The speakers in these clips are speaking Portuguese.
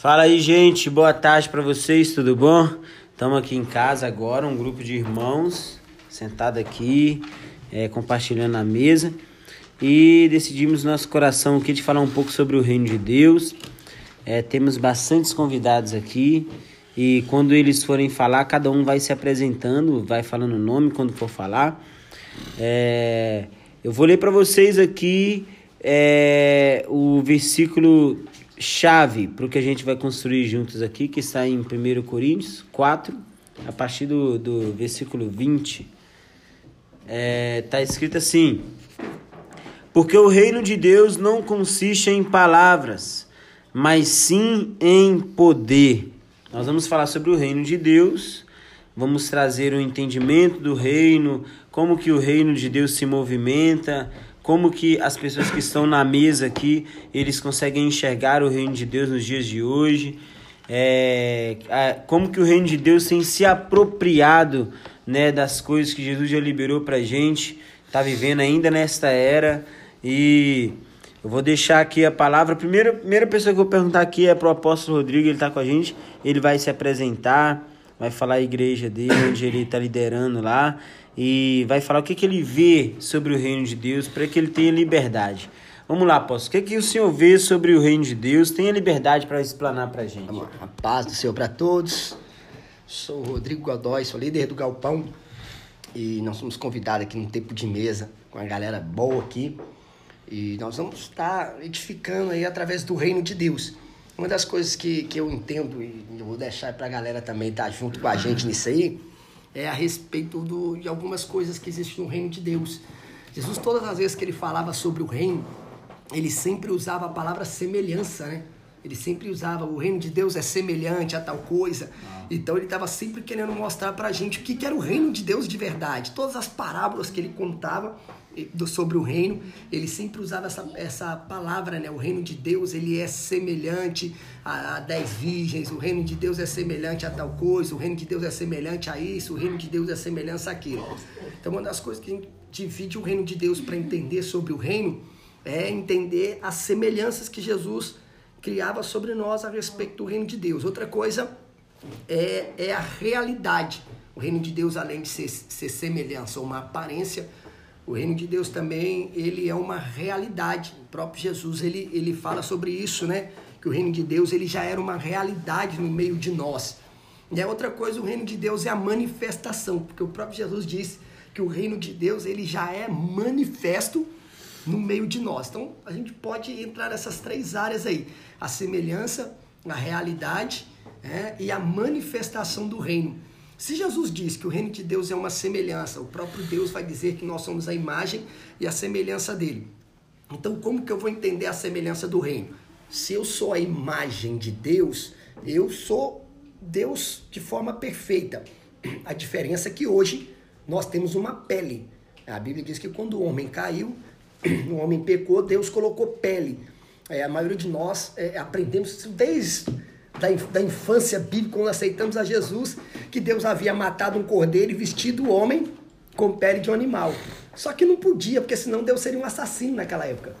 Fala aí, gente. Boa tarde para vocês, tudo bom? Estamos aqui em casa agora, um grupo de irmãos sentado aqui, é, compartilhando a mesa. E decidimos no nosso coração aqui de falar um pouco sobre o reino de Deus. É, temos bastantes convidados aqui. E quando eles forem falar, cada um vai se apresentando, vai falando o nome quando for falar. É, eu vou ler para vocês aqui é, o versículo chave para o que a gente vai construir juntos aqui, que está em 1 Coríntios 4, a partir do, do versículo 20. Está é, tá escrito assim: Porque o reino de Deus não consiste em palavras, mas sim em poder. Nós vamos falar sobre o reino de Deus, vamos trazer o entendimento do reino, como que o reino de Deus se movimenta, como que as pessoas que estão na mesa aqui, eles conseguem enxergar o reino de Deus nos dias de hoje, é, como que o reino de Deus tem se apropriado né, das coisas que Jesus já liberou para gente, está vivendo ainda nesta era? E eu vou deixar aqui a palavra. A primeira, primeira pessoa que eu vou perguntar aqui é para o apóstolo Rodrigo, ele está com a gente, ele vai se apresentar, vai falar a igreja dele, onde ele está liderando lá e vai falar o que, que ele vê sobre o reino de Deus para que ele tenha liberdade. Vamos lá, apóstolo. O que, que o senhor vê sobre o reino de Deus? Tenha liberdade para explanar para a gente. A paz do Senhor para todos. Sou Rodrigo Godoy, sou líder do Galpão e nós somos convidados aqui num tempo de mesa com a galera boa aqui e nós vamos estar edificando aí através do reino de Deus. Uma das coisas que, que eu entendo e eu vou deixar para a galera também estar junto com a gente nisso aí é, a respeito do, de algumas coisas que existem no reino de Deus. Jesus, todas as vezes que ele falava sobre o reino, ele sempre usava a palavra semelhança, né? Ele sempre usava o reino de Deus é semelhante a tal coisa. Ah. Então ele estava sempre querendo mostrar para a gente o que, que era o reino de Deus de verdade. Todas as parábolas que ele contava sobre o reino, ele sempre usava essa, essa palavra, né? O reino de Deus, ele é semelhante a, a dez virgens, o reino de Deus é semelhante a tal coisa, o reino de Deus é semelhante a isso, o reino de Deus é semelhança àquilo. Então, uma das coisas que a gente divide o reino de Deus para entender sobre o reino é entender as semelhanças que Jesus criava sobre nós a respeito do reino de Deus. Outra coisa é, é a realidade. O reino de Deus, além de ser, ser semelhança ou uma aparência, o reino de Deus também, ele é uma realidade. O próprio Jesus, ele, ele fala sobre isso, né? Que o reino de Deus, ele já era uma realidade no meio de nós. E a outra coisa, o reino de Deus é a manifestação, porque o próprio Jesus disse que o reino de Deus, ele já é manifesto no meio de nós. Então, a gente pode entrar nessas três áreas aí: a semelhança, a realidade é, e a manifestação do reino. Se Jesus diz que o reino de Deus é uma semelhança, o próprio Deus vai dizer que nós somos a imagem e a semelhança dele. Então, como que eu vou entender a semelhança do reino? Se eu sou a imagem de Deus, eu sou Deus de forma perfeita. A diferença é que hoje nós temos uma pele. A Bíblia diz que quando o homem caiu, o homem pecou, Deus colocou pele. É, a maioria de nós é, aprendemos desde da, da infância bíblica, quando aceitamos a Jesus, que Deus havia matado um cordeiro e vestido o homem com pele de um animal. Só que não podia, porque senão Deus seria um assassino naquela época.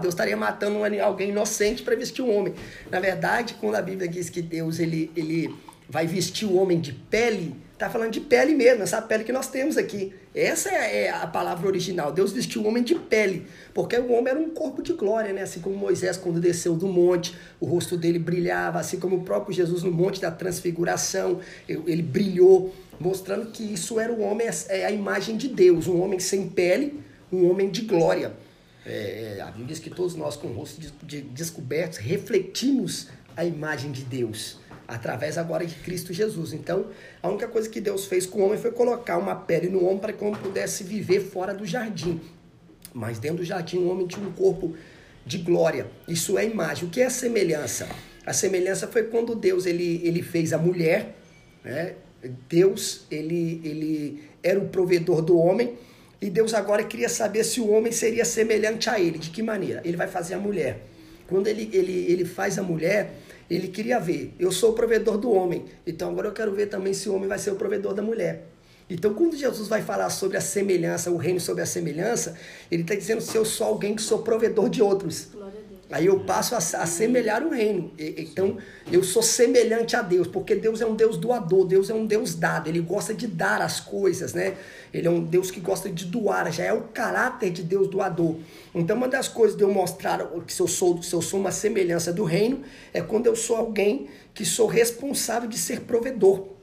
Deus estaria matando um, alguém inocente para vestir um homem. Na verdade, quando a Bíblia diz que Deus ele, ele vai vestir o homem de pele, Está falando de pele mesmo, essa pele que nós temos aqui. Essa é, é a palavra original. Deus vestiu o homem de pele, porque o homem era um corpo de glória, né? Assim como Moisés, quando desceu do monte, o rosto dele brilhava, assim como o próprio Jesus no monte da transfiguração, ele brilhou, mostrando que isso era o homem, é a imagem de Deus, um homem sem pele, um homem de glória. É, a Bíblia diz que todos nós, com o rosto de, de, descobertos, refletimos a imagem de Deus através agora de Cristo Jesus. Então, a única coisa que Deus fez com o homem foi colocar uma pele no homem para que o homem pudesse viver fora do jardim. Mas dentro do jardim o homem tinha um corpo de glória. Isso é imagem. O que é a semelhança? A semelhança foi quando Deus ele, ele fez a mulher, né? Deus ele, ele era o provedor do homem e Deus agora queria saber se o homem seria semelhante a ele. De que maneira? Ele vai fazer a mulher. Quando ele, ele, ele faz a mulher, ele queria ver, eu sou o provedor do homem, então agora eu quero ver também se o homem vai ser o provedor da mulher. Então, quando Jesus vai falar sobre a semelhança, o reino sobre a semelhança, ele está dizendo se eu sou alguém que sou provedor de outros. Aí eu passo a, semelhar o reino. Então, eu sou semelhante a Deus, porque Deus é um Deus doador, Deus é um Deus dado, ele gosta de dar as coisas, né? Ele é um Deus que gosta de doar, já é o caráter de Deus doador. Então, uma das coisas de eu mostrar que se eu sou, se eu sou uma semelhança do reino é quando eu sou alguém que sou responsável de ser provedor.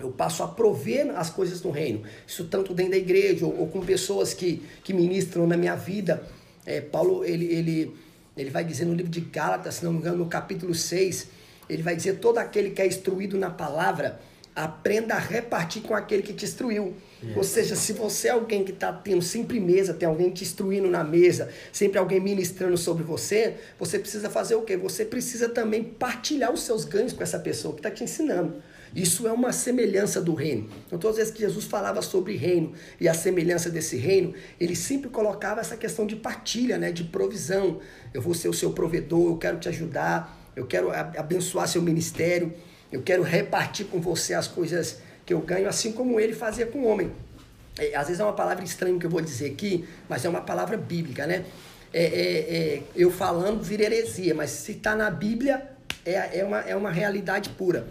Eu passo a prover as coisas do reino. Isso tanto dentro da igreja ou, ou com pessoas que, que ministram na minha vida. É, Paulo, ele, ele, ele vai dizer no livro de Gálatas, se não me engano, no capítulo 6, ele vai dizer: todo aquele que é instruído na palavra, aprenda a repartir com aquele que te instruiu. Ou seja, se você é alguém que está tendo sempre mesa, tem alguém te instruindo na mesa, sempre alguém ministrando sobre você, você precisa fazer o quê? Você precisa também partilhar os seus ganhos com essa pessoa que está te ensinando. Isso é uma semelhança do reino. Então, todas as vezes que Jesus falava sobre reino e a semelhança desse reino, ele sempre colocava essa questão de partilha, né, de provisão. Eu vou ser o seu provedor, eu quero te ajudar, eu quero abençoar seu ministério, eu quero repartir com você as coisas que eu ganho, assim como ele fazia com o homem. É, às vezes é uma palavra estranha que eu vou dizer aqui, mas é uma palavra bíblica, né? É, é, é eu falando vira heresia, mas se está na Bíblia, é, é, uma, é uma realidade pura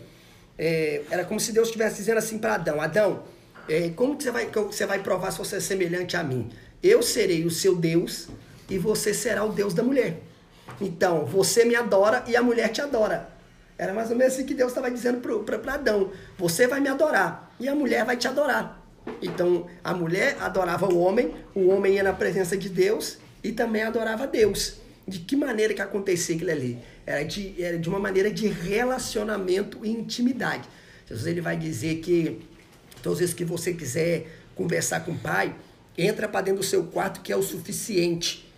é, era como se Deus estivesse dizendo assim para Adão: Adão, é, como que você vai, que você vai provar se você é semelhante a mim? Eu serei o seu Deus e você será o Deus da mulher. Então, você me adora e a mulher te adora. Era mais ou menos assim que Deus estava dizendo para Adão: Você vai me adorar e a mulher vai te adorar. Então, a mulher adorava o homem, o homem ia na presença de Deus e também adorava Deus. De que maneira que acontecia aquilo ali? Era de, era de uma maneira de relacionamento e intimidade. Jesus ele vai dizer que todas as vezes que você quiser conversar com o pai, entra para dentro do seu quarto que é o suficiente.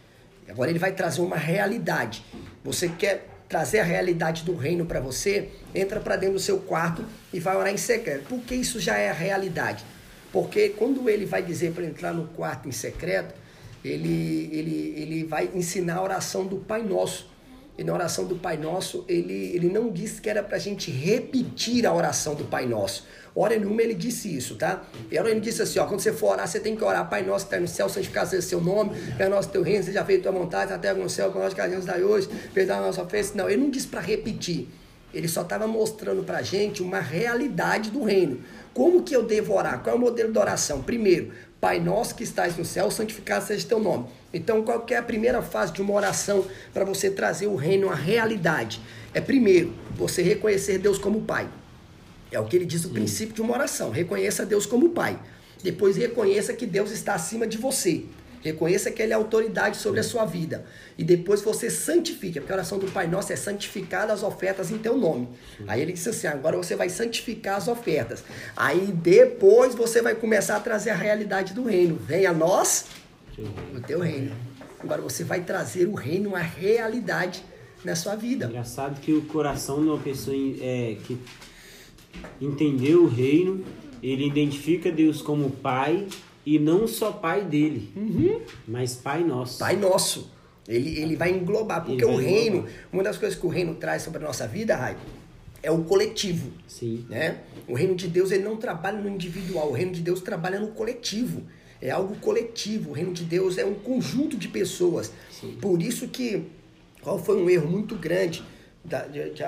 Agora ele vai trazer uma realidade. Você quer trazer a realidade do reino para você, entra para dentro do seu quarto e vai orar em secreto. Porque isso já é a realidade. Porque quando ele vai dizer para entrar no quarto em secreto, ele, ele, ele vai ensinar a oração do Pai Nosso. E na oração do Pai Nosso, ele, ele não disse que era para a gente repetir a oração do Pai Nosso. Hora nenhuma ele disse isso, tá? E ele disse assim, ó, quando você for orar, você tem que orar, Pai Nosso que está no céu, santificado seja seu nome, é nosso teu reino, seja feito tua vontade, até no céu, com nós que a daí hoje, perdão a nossa ofensa. Não, ele não disse para repetir. Ele só estava mostrando para a gente uma realidade do reino. Como que eu devo orar? Qual é o modelo de oração? Primeiro, Pai nosso que estás no céu, santificado seja teu nome. Então, qual é a primeira fase de uma oração para você trazer o reino à realidade? É primeiro, você reconhecer Deus como Pai. É o que ele diz no princípio de uma oração. Reconheça Deus como Pai. Depois reconheça que Deus está acima de você. Reconheça que Ele é autoridade sobre a sua vida. E depois você santifica, porque a oração do Pai Nosso é santificar as ofertas em teu nome. Aí ele disse assim: agora você vai santificar as ofertas. Aí depois você vai começar a trazer a realidade do reino. Venha a nós o teu reino. Agora você vai trazer o reino, a realidade na sua vida. Engraçado que o coração de uma pessoa é, que entendeu o reino, ele identifica Deus como Pai e não só pai dele, uhum. mas pai nosso. Pai nosso. Ele, ele vai englobar, porque o reino, englobar. uma das coisas que o reino traz sobre a nossa vida, Raio, é o coletivo. Sim. Né? O reino de Deus ele não trabalha no individual, o reino de Deus trabalha no coletivo. É algo coletivo. O reino de Deus é um conjunto de pessoas. Sim. Por isso que qual foi um erro muito grande da, de, de,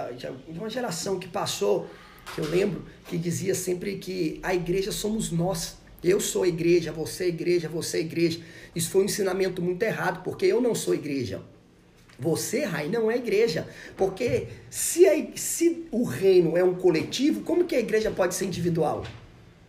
de uma geração que passou, que eu lembro, que dizia sempre que a igreja somos nós. Eu sou a igreja, você é a igreja, você é a igreja. Isso foi um ensinamento muito errado, porque eu não sou igreja. Você, Rai, não é igreja. Porque se, a, se o reino é um coletivo, como que a igreja pode ser individual?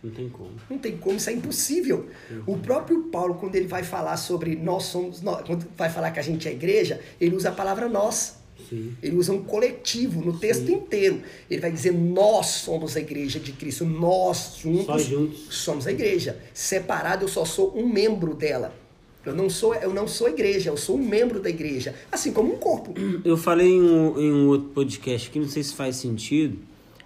Não tem como. Não tem como, isso é impossível. Uhum. O próprio Paulo, quando ele vai falar sobre nós somos, nós, quando vai falar que a gente é igreja, ele usa a palavra nós. Sim. Ele usa um coletivo no texto Sim. inteiro. Ele vai dizer: Nós somos a igreja de Cristo. Nós juntos, juntos, somos a igreja. Separado, eu só sou um membro dela. Eu não sou, eu não sou igreja, eu sou um membro da igreja, assim como um corpo. Eu falei em um, em um outro podcast que não sei se faz sentido,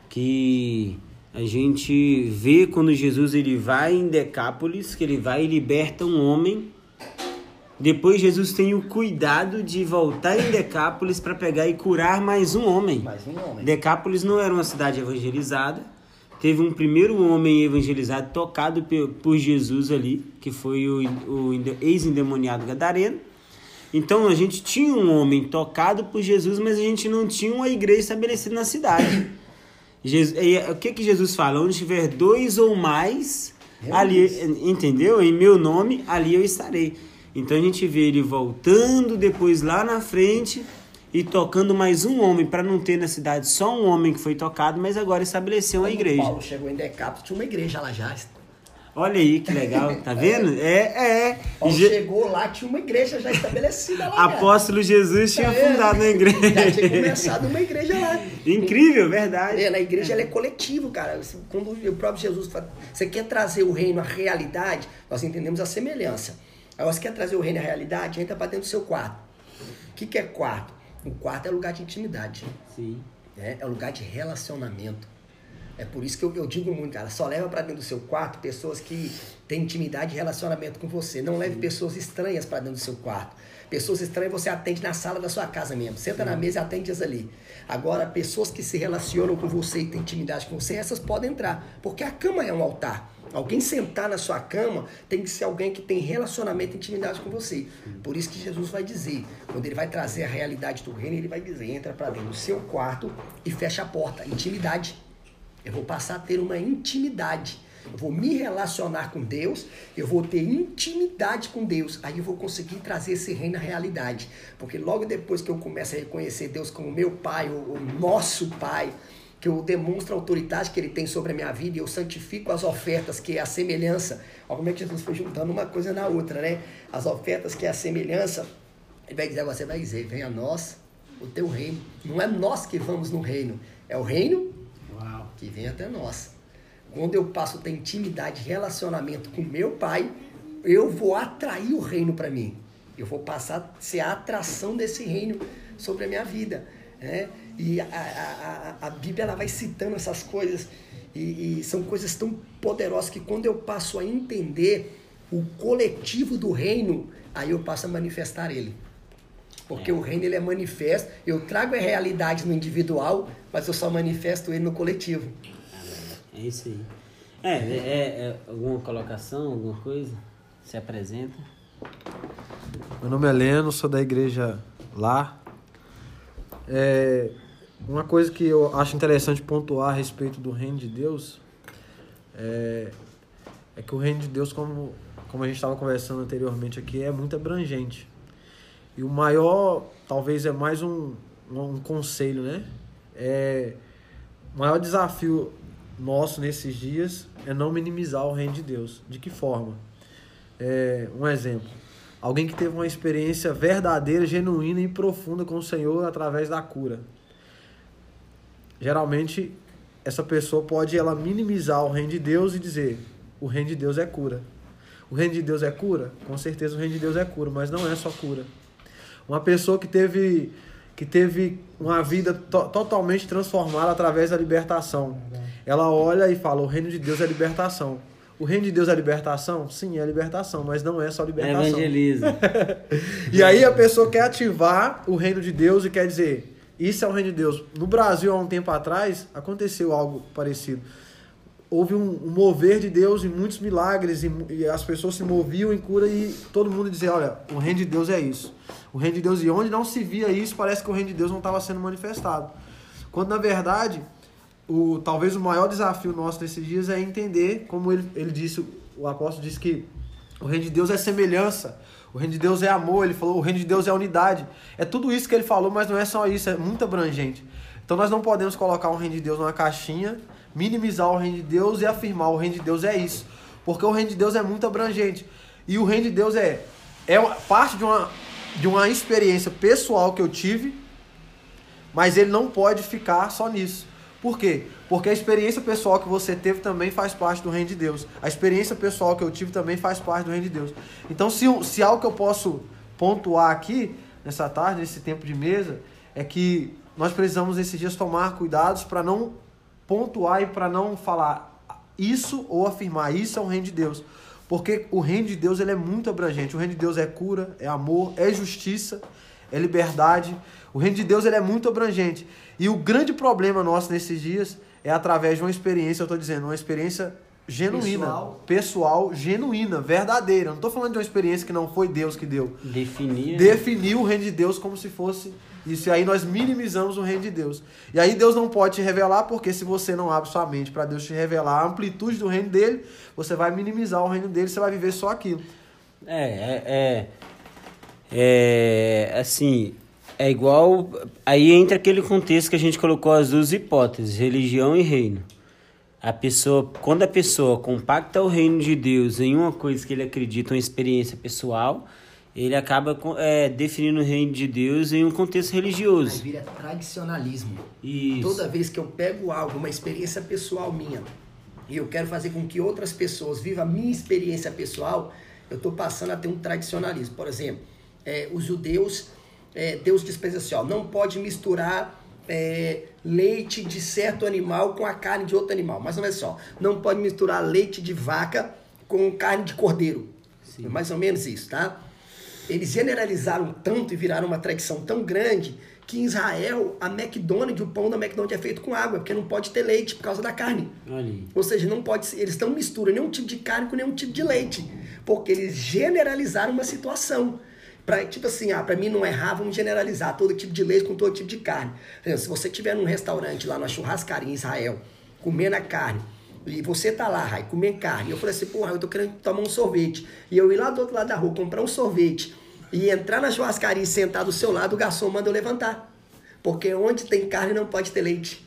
que a gente vê quando Jesus ele vai em Decápolis, que ele vai e liberta um homem depois Jesus tem o cuidado de voltar em Decápolis para pegar e curar mais um homem. Mais um homem. Decápolis não era uma cidade evangelizada. Teve um primeiro homem evangelizado tocado por Jesus ali, que foi o, o ex-endemoniado Gadareno. Então a gente tinha um homem tocado por Jesus, mas a gente não tinha uma igreja estabelecida na cidade. Jesus, e, o que, que Jesus fala? Onde tiver dois ou mais, ali, entendeu? Em meu nome, ali eu estarei. Então a gente vê ele voltando depois lá na frente e tocando mais um homem, para não ter na cidade só um homem que foi tocado, mas agora estabeleceu uma igreja. Paulo chegou em Decapos, tinha uma igreja lá já. Olha aí que legal, tá vendo? É, é. Paulo Je... chegou lá, tinha uma igreja já estabelecida lá. Apóstolo cara. Jesus tinha é, fundado uma igreja. Já tinha começado uma igreja lá. Incrível, verdade. É, na igreja é. ela é coletivo, cara. Quando o próprio Jesus fala, você quer trazer o reino à realidade, nós entendemos a semelhança. Aí você quer trazer o reino à realidade, entra para dentro do seu quarto. O que, que é quarto? O quarto é lugar de intimidade. Sim. É, é lugar de relacionamento. É por isso que eu, eu digo muito, cara, só leva para dentro do seu quarto pessoas que têm intimidade e relacionamento com você. Não leve pessoas estranhas para dentro do seu quarto. Pessoas estranhas você atende na sala da sua casa mesmo. Senta na mesa e atende-as ali. Agora, pessoas que se relacionam com você e têm intimidade com você, essas podem entrar. Porque a cama é um altar. Alguém sentar na sua cama tem que ser alguém que tem relacionamento e intimidade com você. Por isso que Jesus vai dizer, quando ele vai trazer a realidade do reino, ele vai dizer: entra para dentro do seu quarto e fecha a porta. Intimidade. Eu vou passar a ter uma intimidade. Eu vou me relacionar com Deus, eu vou ter intimidade com Deus. Aí eu vou conseguir trazer esse reino à realidade. Porque logo depois que eu começo a reconhecer Deus como meu Pai, o, nosso Pai, que eu demonstro a autoridade que Ele tem sobre a minha vida e eu santifico as ofertas, que é a semelhança. Olha como é que Jesus foi juntando uma coisa na outra, né? As ofertas, que é a semelhança. Ele vai dizer, você vai dizer, venha a nós o teu reino. Não é nós que vamos no reino, é o reino que vem até nós. Quando eu passo a ter intimidade, relacionamento com meu pai, eu vou atrair o reino para mim. Eu vou passar a ser a atração desse reino sobre a minha vida. Né? E a, a, a, Bíblia ela vai citando essas coisas. E, e, são coisas tão poderosas que quando eu passo a entender o coletivo do reino, aí eu passo a manifestar ele. Porque é. o reino ele é manifesto. Eu trago a realidade no individual, mas eu só manifesto ele no coletivo. É isso aí. É, é, é alguma colocação, alguma coisa? Se apresenta. Meu nome é Leno, sou da igreja lá. É, uma coisa que eu acho interessante pontuar a respeito do reino de Deus é, é que o reino de Deus, como, como a gente estava conversando anteriormente aqui, é muito abrangente. E o maior, talvez é mais um, um conselho, né? É, o maior desafio nosso nesses dias é não minimizar o reino de Deus. De que forma? É, um exemplo. Alguém que teve uma experiência verdadeira, genuína e profunda com o Senhor através da cura. Geralmente, essa pessoa pode ela minimizar o reino de Deus e dizer: o reino de Deus é cura. O reino de Deus é cura? Com certeza o reino de Deus é cura, mas não é só cura. Uma pessoa que teve, que teve uma vida to totalmente transformada através da libertação. Ela olha e fala: o reino de Deus é libertação. O reino de Deus é libertação? Sim, é libertação, mas não é só libertação. Evangeliza. e aí a pessoa quer ativar o reino de Deus e quer dizer: isso é o reino de Deus. No Brasil, há um tempo atrás, aconteceu algo parecido houve um, um, mover de Deus e muitos milagres e, e, as pessoas se moviam em cura e todo mundo dizia, olha, o reino de Deus é isso. O reino de Deus, e onde não se via isso, parece que o reino de Deus não estava sendo manifestado. Quando na verdade, o, talvez o maior desafio nosso nesses dias é entender, como ele, ele disse, o apóstolo disse que o reino de Deus é semelhança, o reino de Deus é amor, ele falou, o reino de Deus é unidade. É tudo isso que ele falou, mas não é só isso, é muito abrangente. Então nós não podemos colocar o reino de Deus numa caixinha minimizar o reino de Deus e afirmar o reino de Deus é isso. Porque o reino de Deus é muito abrangente. E o reino de Deus é, é parte de uma, de uma experiência pessoal que eu tive, mas ele não pode ficar só nisso. Por quê? Porque a experiência pessoal que você teve também faz parte do reino de Deus. A experiência pessoal que eu tive também faz parte do reino de Deus. Então, se, se algo que eu posso pontuar aqui, nessa tarde, nesse tempo de mesa, é que nós precisamos esses dias tomar cuidados para não pontuar e para não falar isso ou afirmar isso é o reino de Deus. Porque o reino de Deus ele é muito abrangente. O reino de Deus é cura, é amor, é justiça, é liberdade. O reino de Deus ele é muito abrangente. E o grande problema nosso nesses dias é através de uma experiência, eu estou dizendo, uma experiência genuína, Pessoal. pessoal, genuína, verdadeira. Não tô falando de uma experiência que não foi Deus que deu. Definir. Definir o reino de Deus como se fosse isso. E aí nós minimizamos o reino de Deus. E aí Deus não pode te revelar, porque se você não abre sua mente para Deus te revelar a amplitude do reino dele, você vai minimizar o reino dele, você vai viver só aquilo. É, é, é, é, assim, é igual, aí entra aquele contexto que a gente colocou as duas hipóteses, religião e reino. A pessoa, quando a pessoa compacta o reino de Deus em uma coisa que ele acredita, uma experiência pessoal, ele acaba com- é, definindo o reino de Deus em um contexto Aí religioso. vira tradicionalismo. Isso. Toda vez que eu pego algo, uma experiência pessoal minha, e eu quero fazer com que outras pessoas vivam a minha experiência pessoal, eu estou passando a ter um tradicionalismo. Por exemplo, é, os judeus, é, Deus eles assim, ó, não pode misturar é, leite de certo animal com a carne de outro animal. Mais ou menos só, não pode misturar leite de vaca com carne de cordeiro. É mais ou menos isso, tá? Eles generalizaram tanto e viraram uma tradição tão grande que em Israel, a McDonald's, o pão da McDonald's é feito com água, porque não pode ter leite por causa da carne. Aí. Ou seja, não pode ser, eles não misturam nenhum tipo de carne com nenhum tipo de leite, porque eles generalizaram uma situação. Pra, tipo assim, ah, pra mim não errar, vamos generalizar todo tipo de leite com todo tipo de carne. Exemplo, se você estiver num restaurante lá, numa churrascaria em Israel, comendo a carne, e você tá lá, Rai, comendo carne, eu falei assim, porra, eu tô querendo tomar um sorvete. E eu ir lá do outro lado da rua comprar um sorvete e entrar na churrascaria e sentar do seu lado, o garçom manda eu levantar. Porque onde tem carne não pode ter leite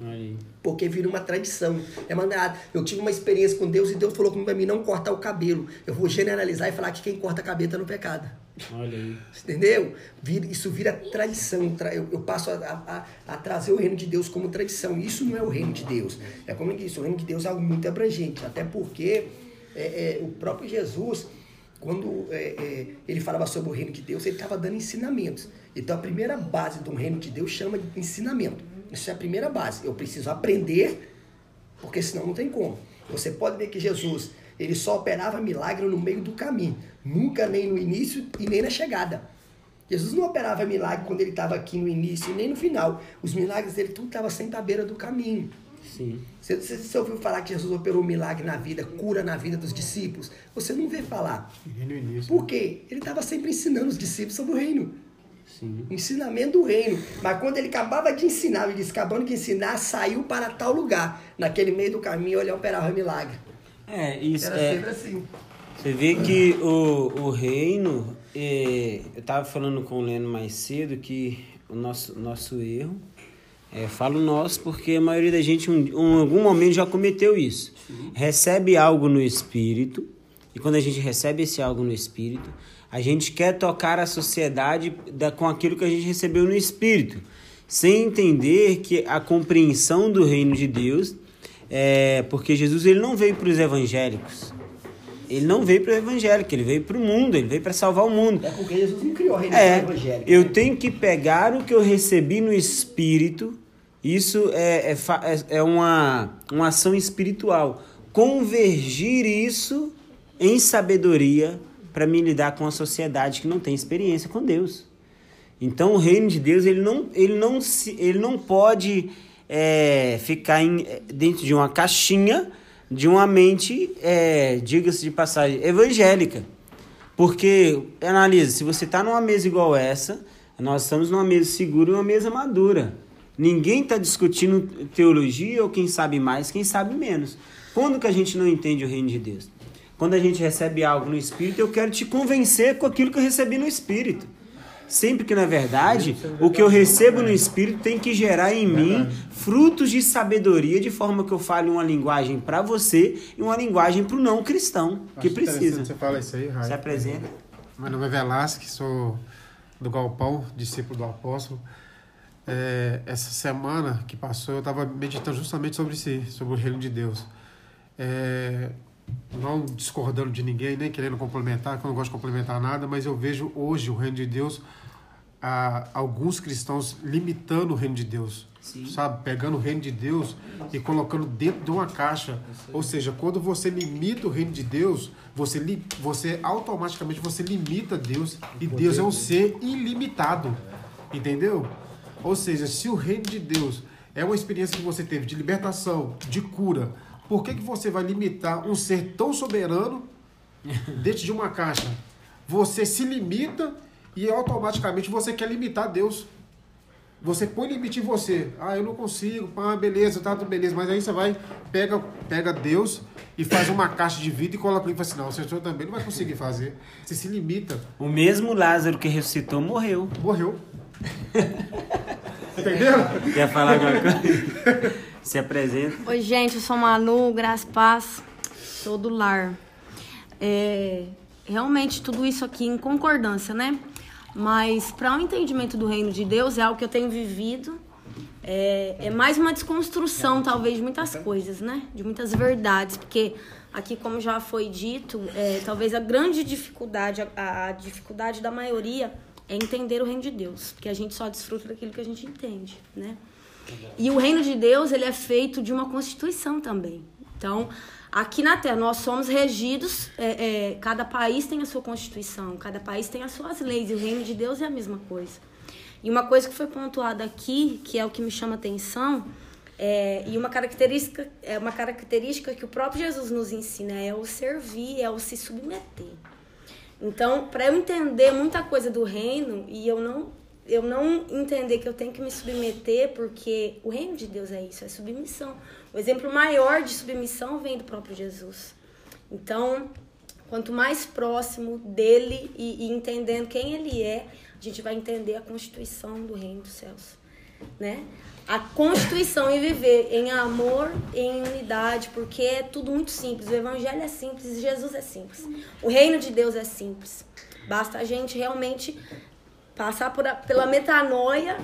aí. Porque vira uma tradição. É mandado. Eu tive uma experiência com Deus e Deus falou comigo pra mim não cortar o cabelo. Eu vou generalizar e falar que quem corta cabelo tá no pecado. Olha aí. Entendeu? Isso vira tradição. Tra- Eu, eu passo a, a- a trazer o reino de Deus como tradição. Isso não é o reino de Deus. É como eu disse, o reino de Deus é algo muito abrangente. Até porque é, é, o próprio Jesus, quando é, é, ele falava sobre o reino de Deus, ele estava dando ensinamentos. Então a primeira base do reino de Deus chama de ensinamento. Isso é a primeira base. Eu preciso aprender, porque senão não tem como. Você pode ver que Jesus, ele só operava milagre no meio do caminho, nunca nem no início e nem na chegada. Jesus não operava milagre quando ele estava aqui no início e nem no final. Os milagres dele tudo estava sempre à beira do caminho. Sim. Você, você, você ouviu falar que Jesus operou milagre na vida, cura na vida dos discípulos? Você não vê falar. E no início. Por quê? Ele estava sempre ensinando os discípulos sobre o reino. Sim. Ensinamento do reino. Mas quando ele acabava de ensinar, ele disse, acabando de ensinar, saiu para tal lugar. Naquele meio do caminho, ele operava milagre. É, isso Era é. sempre assim. Você vê que o, o reino, é, eu estava falando com o Leno mais cedo que o nosso, nosso erro, é, falo nosso porque a maioria da gente um, em algum momento já cometeu isso. Recebe algo no espírito, e quando a gente recebe esse algo no espírito, a gente quer tocar a sociedade da, com aquilo que a gente recebeu no espírito, sem entender que a compreensão do reino de Deus é porque Jesus ele não veio para os evangélicos. Ele não veio para o evangélico, ele veio para o mundo, ele veio para salvar o mundo. É porque Jesus não criou a religião É, evangélica. eu né? tenho que pegar o que eu recebi no espírito, isso é, é, é- é uma, uma ação espiritual. Convergir isso em sabedoria para me lidar com a sociedade que não tem experiência com Deus. Então o reino de Deus ele não, ele não, se, ele não pode é, ficar em- dentro de uma caixinha de uma mente, é, diga-se de passagem, evangélica. Porque, analisa, se você está numa mesa igual essa, nós estamos numa mesa segura e uma mesa madura. Ninguém está discutindo teologia ou quem sabe mais, quem sabe menos. Quando que a gente não entende o reino de Deus? Quando a gente recebe algo no Espírito, eu quero te convencer com aquilo que eu recebi no Espírito. Sempre que, na verdade, o que eu recebo no Espírito tem que gerar em mim frutos de sabedoria, de forma que eu fale uma linguagem para você e uma linguagem para o não cristão, que Acho precisa. Você fala isso aí, Rai. Se apresenta. Meu nome é Velasque, sou do Galpão, discípulo do apóstolo. É, essa semana que passou, eu estava meditando justamente sobre si, sobre o reino de Deus. É, não discordando de ninguém, nem querendo complementar, que eu não gosto de complementar nada, mas eu vejo hoje o reino de Deus, a, alguns cristãos limitando o reino de Deus. Sim. Sabe? Pegando o reino de Deus e colocando dentro de uma caixa. Ou seja, quando você limita o reino de Deus, você, li, você automaticamente você limita Deus. E Deus é um ser ilimitado. Entendeu? Ou seja, se o reino de Deus é uma experiência que você teve de libertação, de cura, Por que, que você vai limitar um ser tão soberano dentro de uma caixa? Você se limita e automaticamente você quer limitar Deus. Você põe limite em você. Ah, eu não consigo. Ah, beleza, tá tudo beleza. Mas aí você vai, pega, pega Deus e faz uma caixa de vida e coloca ele e fala assim, não, o senhor também não vai conseguir fazer. Você se limita. O mesmo Lázaro que ressuscitou morreu. Morreu. Entendeu? Quer falar alguma coisa? Se apresenta. Oi, gente, eu sou Manu, Graça Paz, sou do lar. É, realmente tudo isso aqui em concordância, né? Mas para o um entendimento do reino de Deus é algo que eu tenho vivido. É, é, mais uma desconstrução, talvez, de muitas coisas, né? De muitas verdades. Porque aqui, como já foi dito, é, talvez a grande dificuldade, a, a dificuldade da maioria é entender o reino de Deus. Porque a gente só desfruta daquilo que a gente entende, né? E o reino de Deus, ele é feito de uma constituição também. Então, aqui na Terra, nós somos regidos, é, é, cada país tem a sua constituição, cada país tem as suas leis, e o reino de Deus é a mesma coisa. E uma coisa que foi pontuada aqui, que é o que me chama atenção, é, e uma característica, é uma característica que o próprio Jesus nos ensina, é o servir, é o se submeter. Então, para eu entender muita coisa do reino, e eu não eu não entender que eu tenho que me submeter, porque o reino de Deus é isso, é submissão. O exemplo maior de submissão vem do próprio Jesus. Então, quanto mais próximo dele e, e entendendo quem ele é, a gente vai entender a constituição do reino dos céus, né? A constituição e viver em amor, em unidade, porque é tudo muito simples. O evangelho é simples, Jesus é simples. O reino de Deus é simples. Basta a gente realmente passar por a, pela metanoia,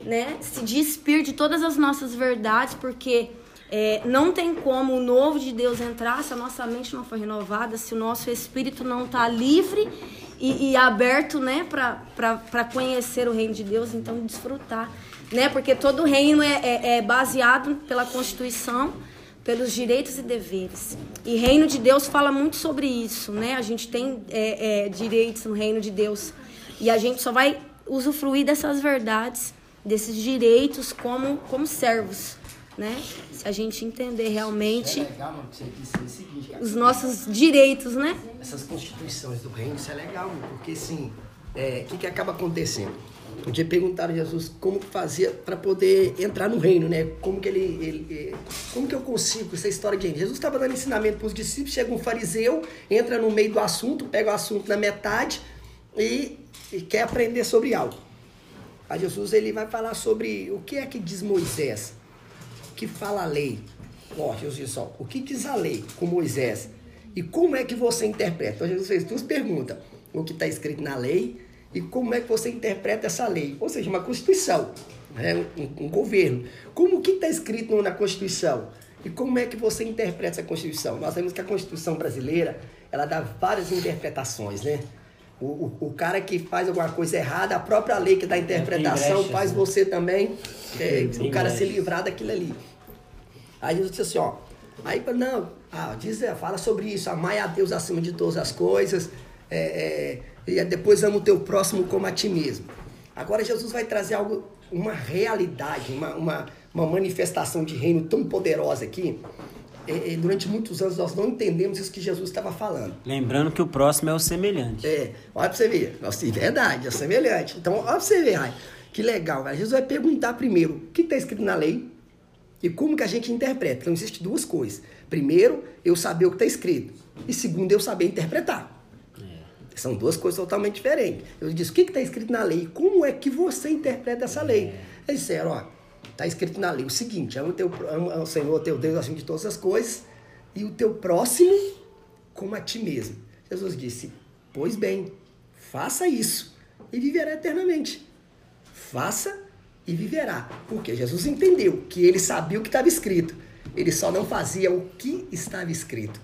né? Se despir de todas as nossas verdades, porque é, não tem como o novo de Deus entrar se a nossa mente não for renovada, se o nosso espírito não está livre e, e, aberto, né, para conhecer o reino de Deus, então desfrutar, né? Porque todo reino é, é, é baseado pela Constituição, pelos direitos e deveres. E reino de Deus fala muito sobre isso, né? A gente tem é, é, direitos no reino de Deus e a gente só vai usufruir dessas verdades, desses direitos como, como servos, né? Se a gente entender realmente é legal, mano, disse o seguinte, os nossos direitos, né? Essas constituições do reino, isso é legal, mano, porque assim, o é, que, que acaba acontecendo? Um dia perguntaram a Jesus como fazia para poder entrar no reino, né? Como que ele, ele, como que eu consigo essa história de? Jesus estava dando ensinamento para os discípulos, chega um fariseu, entra no meio do assunto, pega o assunto na metade e e quer aprender sobre algo. A Jesus ele vai falar sobre o que é que diz Moisés, o que fala a lei. Ó, Jesus diz só, o que diz a lei com Moisés e como é que você interpreta? Então Jesus fez duas perguntas, o que está escrito na lei e como é que você interpreta essa lei, ou seja, uma constituição, né? um, um governo. Como que está escrito na Constituição? E como é que você interpreta essa Constituição? Nós sabemos que a Constituição brasileira ela dá várias interpretações, né? O, o, o, cara que faz alguma coisa errada, a própria lei que dá interpretação brecha, faz né? você também, é, o cara se livrar daquilo ali. Aí Jesus disse assim, ó, aí não, ah, diz, é, fala sobre isso, amai a Deus acima de todas as coisas, é, é, e depois ama o teu próximo como a ti mesmo. Agora Jesus vai trazer algo, uma realidade, uma, uma, uma manifestação de reino tão poderosa aqui, é, é, durante muitos anos nós não entendemos isso que Jesus estava falando. Lembrando que o próximo é o semelhante. É, olha para você ver. Nossa, é verdade, é o semelhante. Então, olha para você ver, ai, que legal. Jesus vai perguntar primeiro o que está escrito na lei e como que a gente interpreta. Então, existem duas coisas. Primeiro, eu saber o que está escrito. E segundo, eu saber interpretar. É. São duas coisas totalmente diferentes. Eu disse, o que está escrito na lei? Como é que você interpreta essa lei? É. Eles disseram, ó, Está escrito na lei o seguinte: ama o, teu, ama o Senhor, teu Deus, acima de todas as coisas, e o teu próximo como a ti mesmo. Jesus disse: Pois bem, faça isso e viverá eternamente. Faça e viverá. Porque Jesus entendeu que ele sabia o que estava escrito. Ele só não fazia o que estava escrito.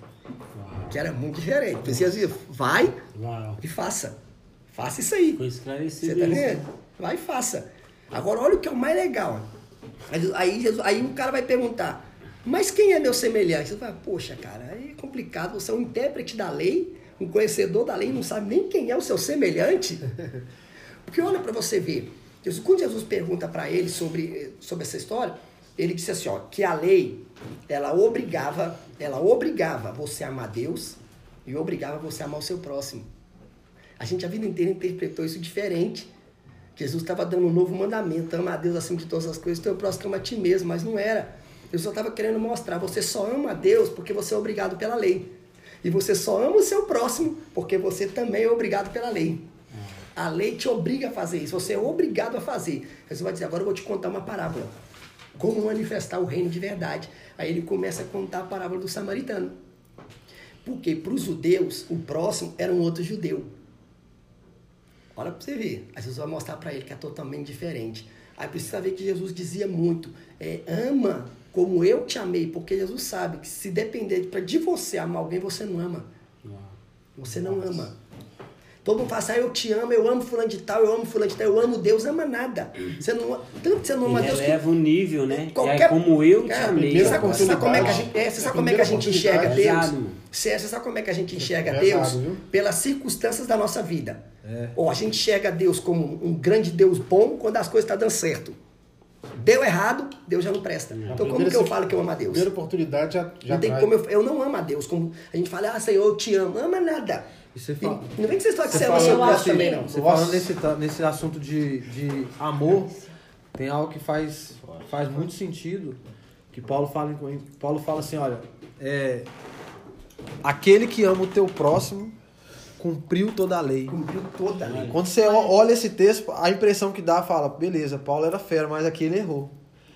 Que era muito diferente. Então, Jesus vai Uau. e faça. Faça isso aí. Foi esclarecido. Você tá vendo? Vai e faça. Agora, olha o que é o mais legal. Aí, Jesus, aí o cara vai perguntar, mas quem é meu semelhante? Você fala, poxa, cara, é complicado, você é um intérprete da lei, um conhecedor da lei, não sabe nem quem é o seu semelhante. Porque olha para você ver, Jesus, quando Jesus pergunta para ele sobre, sobre essa história, ele disse assim, ó, que a lei ela obrigava, ela obrigava você a amar Deus e obrigava você a amar o seu próximo. A gente a vida inteira interpretou isso diferente. Jesus estava dando um novo mandamento, ama a Deus acima de todas as coisas, teu próximo ama a ti mesmo, mas não era. Eu só estava querendo mostrar, você só ama a Deus porque você é obrigado pela lei. E você só ama o seu próximo porque você também é obrigado pela lei. A lei te obriga a fazer isso, você é obrigado a fazer. Você vai dizer, agora eu vou te contar uma parábola. Como manifestar o reino de verdade. Aí ele começa a contar a parábola do samaritano. Porque para os judeus, o próximo era um outro judeu. Olha para você ver. Aí Jesus vai mostrar para ele que é totalmente diferente. Aí precisa ver que Jesus dizia muito: é, ama como eu te amei, porque Jesus sabe que se depender de você amar alguém, você não ama. Você não ama. Todo mundo fala assim, ah, eu te amo, eu amo fulano de tal, eu amo fulano de tal, eu amo Deus, ama nada. Você não, tanto que você não ama Ele Deus. que- eleva o nível, né? Qualquer- É como eu te Cara, amei. Você sabe, você sabe como é que a gente, é, você sabe como é que a gente enxerga Deus? Pesado. Você, você sabe como é que a gente enxerga Pesado, Deus? Pelas circunstâncias da nossa vida. Ou a gente enxerga Deus como um grande Deus bom quando as coisas estão dando certo. Deu errado, Deus já não presta. Então como que eu falo que eu amo a Deus? Primeira oportunidade já, já Não tem como eu, eu não amo a Deus. Como a gente fala, ah, Senhor, eu te amo. Ama nada. E você E não vem que vocês falam que Você você próximo acho também, não. Você Nossa. falando nesse, nesse assunto de, de amor, tem algo que faz, faz muito sentido. Que Paulo fala, Paulo fala assim, olha, é, aquele que ama o teu próximo cumpriu toda a lei. Cumpriu toda a lei. Quando você olha esse texto, a impressão que dá, fala, beleza, Paulo era fera, mas aqui ele errou.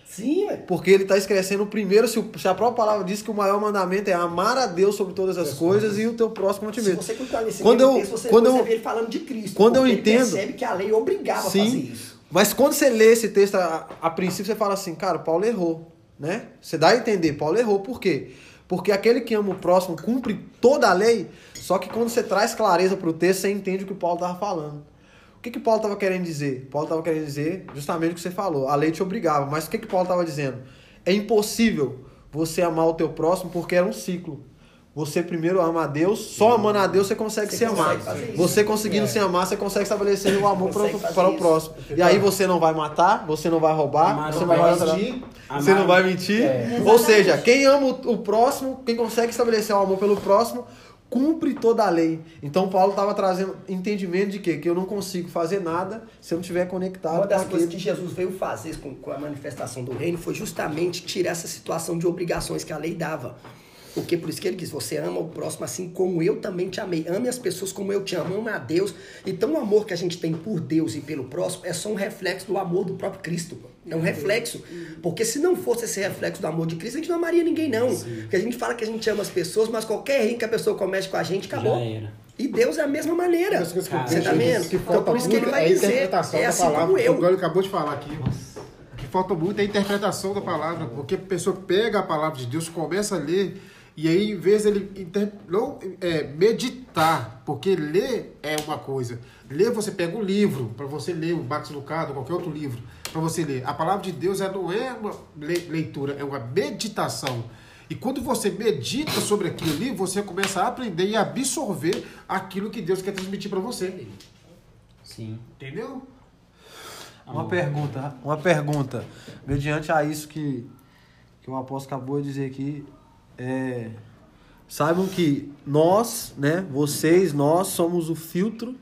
Sim, velho. Porque ele está escrevendo primeiro, se, a própria palavra diz que o maior mandamento é amar a Deus sobre todas as coisas e o teu próximo a ti Se mesmo. você nesse Quando mesmo eu- texto, você, quando eu- vê ele falando de Cristo. quando eu porque ele entendo- percebe que a lei obrigava a fazer Sim. isso. Mas quando você lê esse texto, a, a princípio você fala assim, cara, Paulo errou, né? Você dá a entender, Paulo errou. Por quê? Porque aquele que ama o próximo cumpre toda a lei, só que quando você traz clareza para o texto, você entende o que o Paulo estava falando. O que, que Paulo estava querendo dizer? Paulo estava querendo dizer justamente o que você falou. A lei te obrigava. Mas o que, que Paulo estava dizendo? É impossível você amar o teu próximo porque era um ciclo. Você primeiro ama a Deus, só amando a Deus você consegue Você se amar. consegue isso. Você conseguindo É. se amar, você consegue estabelecer o amor para, para o próximo. E aí você não vai matar, você não vai roubar, Amar você não vai mentir, Amar você não vai mentir. É. Ou seja, quem ama o, o próximo, quem consegue estabelecer o amor pelo próximo, cumpre toda a lei. Então Paulo estava trazendo entendimento de quê? Que eu não consigo fazer nada se eu não estiver conectado Uma com das coisas que Jesus veio fazer com, com a manifestação do reino foi justamente tirar essa situação de obrigações que a lei dava. Porque por isso que ele diz, você ama o próximo assim como eu também te amei. Ame as pessoas como eu te amo, ama a Deus. Então o amor que a gente tem por Deus e pelo próximo é só um reflexo do amor do próprio Cristo. É um reflexo. Porque se não fosse esse reflexo do amor de Cristo, a gente não amaria ninguém, não. Porque a gente fala que a gente ama as pessoas, mas qualquer erro que a pessoa comete com a gente, acabou. E Deus é a mesma maneira. Você tá vendo? que Então falta por isso que ele muito vai é a dizer, interpretação é da assim palavra. como eu. O Glória acabou de falar aqui. O que falta muito é a interpretação da palavra, porque a pessoa pega a palavra de Deus, começa a ler, e aí, em vez dele inter... não, é, meditar, porque ler é uma coisa. Ler, você pega um livro, para você ler, o Max Lucado, qualquer outro livro, para você ler. A palavra de Deus é, não é uma le- leitura, é uma meditação. E quando você medita sobre aquilo ali, você começa a aprender e absorver aquilo que Deus quer transmitir para você. Sim. Entendeu? Uma pergunta, uma pergunta. Mediante a isso que, que o apóstolo acabou de dizer aqui, é, saibam que nós, né, vocês, nós somos o filtro,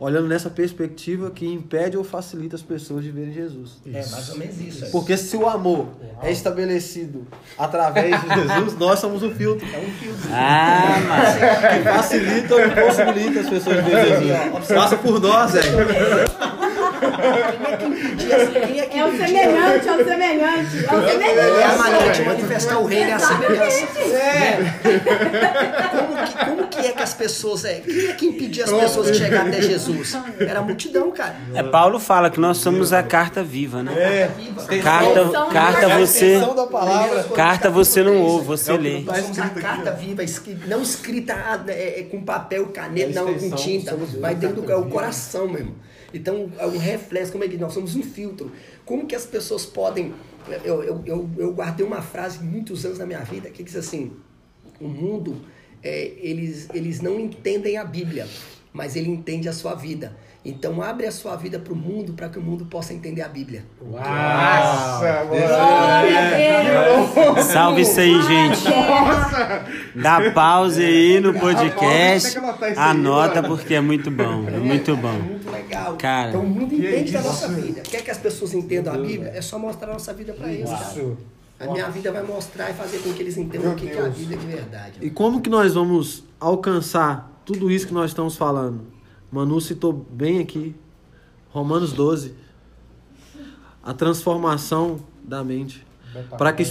olhando nessa perspectiva que impede ou facilita as pessoas de verem Jesus. É mais ou menos isso. é. Porque se o amor é estabelecido através de Jesus, nós somos o filtro. É um filtro. Ah, mas Que facilita ou impossibilita as pessoas de verem Jesus. Passa por nós, velho. É que quem é É o semelhante, é o semelhante. É o É a semelhante. maneira de manifestar o reino, é a semelhança. É. Como é que as pessoas. É, quem é que impedia as pessoas de chegar até Jesus? Era a multidão, cara. é, Paulo fala que nós somos a carta viva, né? É. Carta, carta a você, extensão da palavra. carta você não ouve, você É lê. não tá Nós somos a carta viva, não escrita ah, é, é, com papel, caneta, É não com tinta. Vai dentro do é o coração mesmo. Então, é um reflexo, como é que nós somos um filtro. Como que as pessoas podem. Eu, eu, eu, eu guardei uma frase muitos anos na minha vida que diz assim: o mundo, é, eles, eles não entendem a Bíblia, mas ele entende a sua vida. Então, abre a sua vida para o mundo para que o mundo possa entender a Bíblia. Nossa, Glória a Deus. Salve isso aí, gente. Dá pause aí no podcast. isso aí, Anota porque é muito bom. É muito É bom. muito legal. Cara, então o mundo entende da isso? nossa vida. Quer que as pessoas entendam a Bíblia? É só mostrar a nossa vida pra eles, cara. A minha vida vai mostrar e fazer com que eles entendam o que, que é a vida de verdade. E como que nós vamos alcançar tudo isso que nós estamos falando? Manu citou bem aqui, Romanos 12. A transformação da mente. Para que,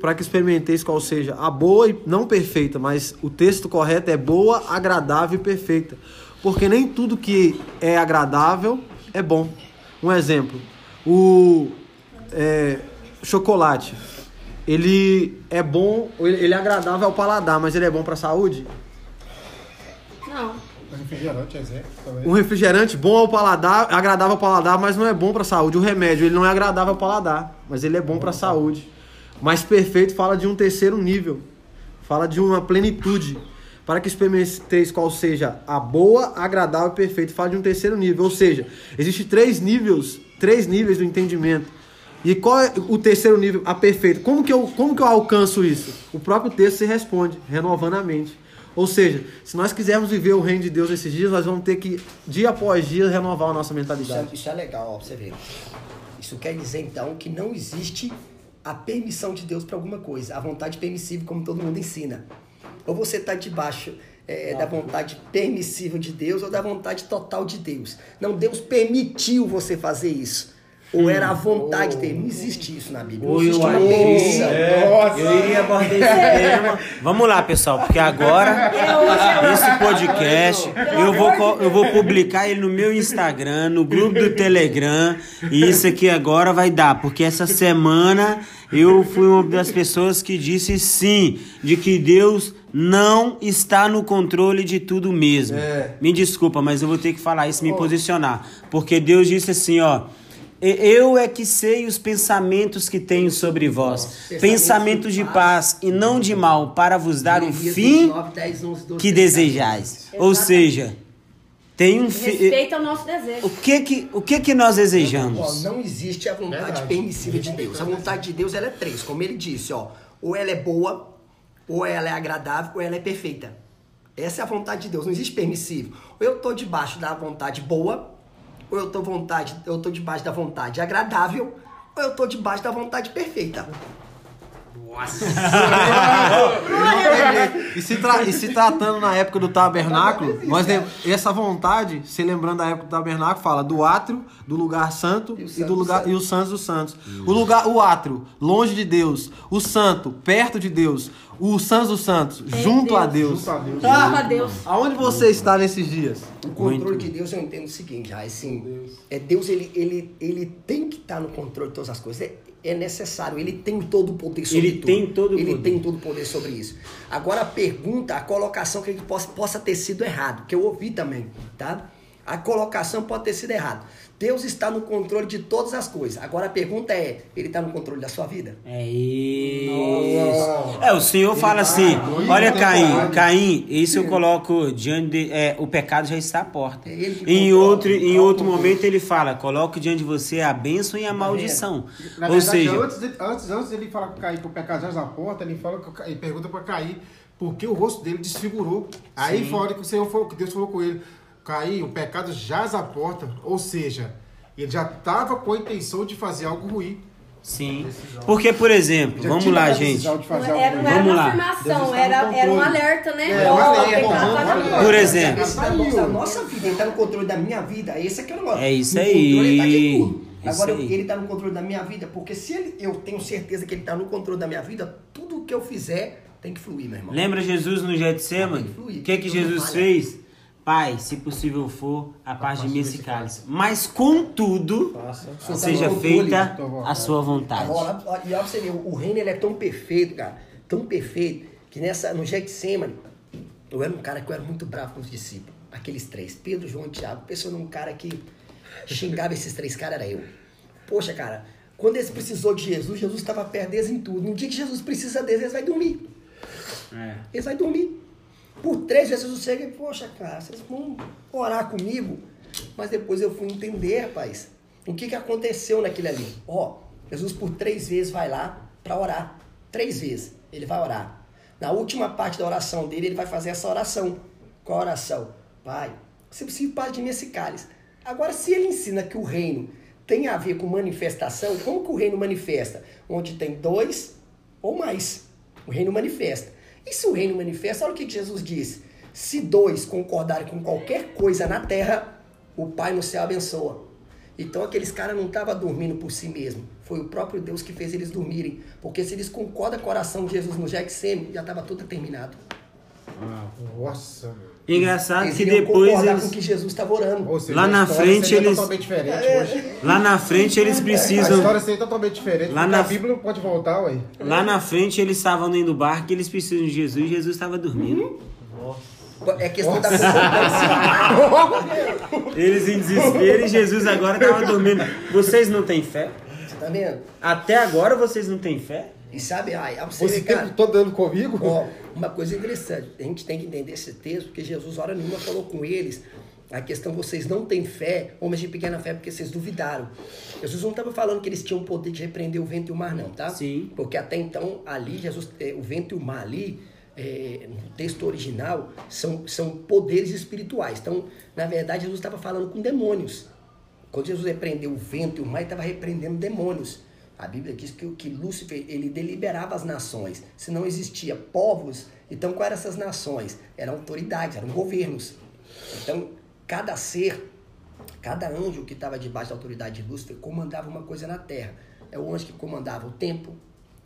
pra que experimenteis qual seja a boa e não perfeita, mas o texto correto é boa, agradável e perfeita. Porque nem tudo que é agradável é bom. Um exemplo, o é, chocolate. Ele é bom, ele ele é agradável ao paladar, mas ele é bom para a saúde? Não. Refrigerante, exemplo. Também. Um refrigerante bom ao paladar, agradável ao paladar, mas não é bom para a saúde. O remédio, ele não é agradável ao paladar, mas ele é bom para a saúde. Mas perfeito fala de um terceiro nível. Fala de uma plenitude. Para que experimenteis qual seja a boa, agradável e perfeita. Fala de um terceiro nível. Ou seja, existe três níveis, três níveis do entendimento. E qual é o terceiro nível, a perfeita? Como que eu, como que eu alcanço isso? O próprio texto se responde, renovando a mente. Ou seja, se nós quisermos viver o reino de Deus nesses dias, nós vamos ter que, dia após dia, renovar a nossa Isso é, mentalidade. isso é legal, ó, pra você ver. Isso quer dizer, então, que não existe a permissão de Deus para alguma coisa. A vontade permissiva, como todo mundo ensina. Ou você está debaixo é, da vontade permissiva de Deus ou da vontade total de Deus. Não, Deus permitiu você fazer isso. Ou era a vontade dele. Não existe isso na Bíblia. Não Oi, existe eu uma achei. permissão. Eu iria abordar esse tema. Vamos lá, pessoal, porque agora esse podcast eu vou, eu vou publicar ele no meu Instagram, no grupo do Telegram. E isso aqui agora vai dar, porque essa semana eu fui uma das pessoas que disse sim, de que Deus não está no controle de tudo mesmo. Me desculpa, mas eu vou ter que falar isso, me posicionar. Porque Deus disse assim, ó. "E- Eu é que sei os pensamentos que tenho sobre vós, pensamentos de paz e não de mal, para vos dar o fim 29, 10, 11, 12, que 13. desejais. Ou seja, tem um fi... Respeita o nosso desejo. o que que o que que nós Ó, desejamos? não existe a vontade Verdade. permissiva de Deus. A vontade de Deus ela é três, como ele disse, ó. Ou ela é boa, ou ela é agradável, ou ela é perfeita. Essa é a vontade de Deus, não existe permissivo. Ou eu tô debaixo da vontade boa, ou eu tô vontade, eu tô debaixo da vontade agradável, ou eu tô debaixo da vontade perfeita. E se, tra- e se tratando na época do tabernáculo, nós lem- essa vontade, se lembrando da época do tabernáculo, fala do átrio, do lugar santo E o e, santo do lugar santo. e o santo dos santos. O lugar, o átrio, longe de Deus, o santo, perto de Deus, o santo dos santos, junto a Deus. Junto a Deus. Graças a Deus. Aonde você está nesses dias? O controle de Deus eu entendo o seguinte, ah, assim, é Deus ele, ele, ele tem que estar no controle de todas as coisas. É, é necessário, ele tem todo o poder sobre Ele tudo. tem todo o Ele poder. tem todo o poder sobre isso. Agora a pergunta, a colocação que ele possa, possa ter sido errado, que eu ouvi também, tá? A colocação pode ter sido errada. Deus está no controle de todas as coisas. Agora a pergunta é, ele está no controle da sua vida? É isso. É, o Senhor fala assim: olha, Caim, Caim, isso eu coloco diante de. é, o pecado já está à porta. É ele Em outro, em outro momento ele fala: coloque diante de você a bênção e a maldição. Na Ou verdade, seja, antes, antes, antes ele falar que Caim que o pecado já na porta, ele fala ele pergunta para Caim por que o rosto dele desfigurou. Aí fora que o Senhor falou, que Deus falou com ele, Caim, o pecado jaz à porta, ou seja, ele já estava com a intenção de fazer algo ruim. sim. Porque, por exemplo, vamos lá, a gente. Era, não era Vamos uma lá. afirmação, era, era um alerta, né? É, um o alerta, um corpo. Por exemplo. Da nossa vida, ele está no controle da minha vida. Esse aqui é o negócio. É isso aí. controle, ele tá de tudo. Isso Agora, aí. ele está no controle da minha vida, porque se ele, eu tenho certeza que ele está no controle da minha vida, tudo que eu fizer tem que fluir, meu irmão. Lembra Jesus no Getsemane? Tem que fluir, O que que Jesus falha. fez? Pai, se possível for, a paz de mim esse cálice. Mas contudo, Senhor seja tá controle. feita a sua vontade. Ó, e ó, você ver, o reino ele é tão perfeito, cara, tão perfeito, que nessa, no Getsemane, eu era um cara que eu era muito bravo com os discípulos. Aqueles três, Pedro, João e Tiago. Pensou num cara que xingava esses três caras, era eu. Poxa, cara, quando eles precisou de Jesus, Jesus estava perto deles em tudo. No dia que Jesus precisa deles, eles vão dormir. É. Eles vão dormir. Por três vezes Jesus chega e, poxa, cara, vocês vão orar comigo. Mas depois eu fui entender, rapaz, o que, que aconteceu naquele ali. Ó, Jesus por três vezes vai lá para orar. Três vezes. Ele vai orar. Na última parte da oração dele, ele vai fazer essa oração. Qual a oração? Pai, se possível, paz de mim esse cálice. Agora, se ele ensina que o reino tem a ver com manifestação, como que o reino manifesta? Onde tem dois ou mais. O reino manifesta. E se o reino manifesta, olha o que Jesus disse. Se dois concordarem com qualquer coisa na terra, o Pai no céu abençoa. Então aqueles caras não estavam dormindo por si mesmo. Foi o próprio Deus que fez eles dormirem. Porque se eles concordam com a oração de Jesus no Gexêmen, já estava tudo terminado. Nossa, meu. Engraçado Eles que depois eles, com que Jesus estava orando. Ou seja, Lá a na frente eles- diferente É. lá na frente eles A precisam história seria totalmente diferente. Lá na- a Bíblia não pode voltar, ué. lá na frente eles estavam dentro do barco e eles precisam de Jesus e Jesus estava dormindo. É questão da concordância. Eles em desespero e Jesus agora estava dormindo. Vocês não têm fé? Você tá vendo? Até agora vocês não têm fé? E sabe, ai, você ver, o tempo cara, todo dando comigo? ó, uma coisa interessante. A gente tem que entender esse texto, porque Jesus, hora nenhuma, falou com eles. A questão, vocês não têm fé, homens de pequena fé, porque vocês duvidaram. Jesus não estava falando que eles tinham o poder de repreender o vento e o mar, não, tá? Sim. Porque até então, ali, Jesus, eh, o vento e o mar ali, eh, no texto original, são, são poderes espirituais. Então, na verdade, Jesus estava falando com demônios. Quando Jesus repreendeu o vento e o mar, ele estava repreendendo demônios. A Bíblia diz que, que Lúcifer, ele deliberava as nações. Se não existia povos, então quais eram essas nações? Eram autoridades, eram governos. Então, cada ser, cada anjo que estava debaixo da autoridade de Lúcifer comandava uma coisa na terra. É o anjo que comandava o tempo,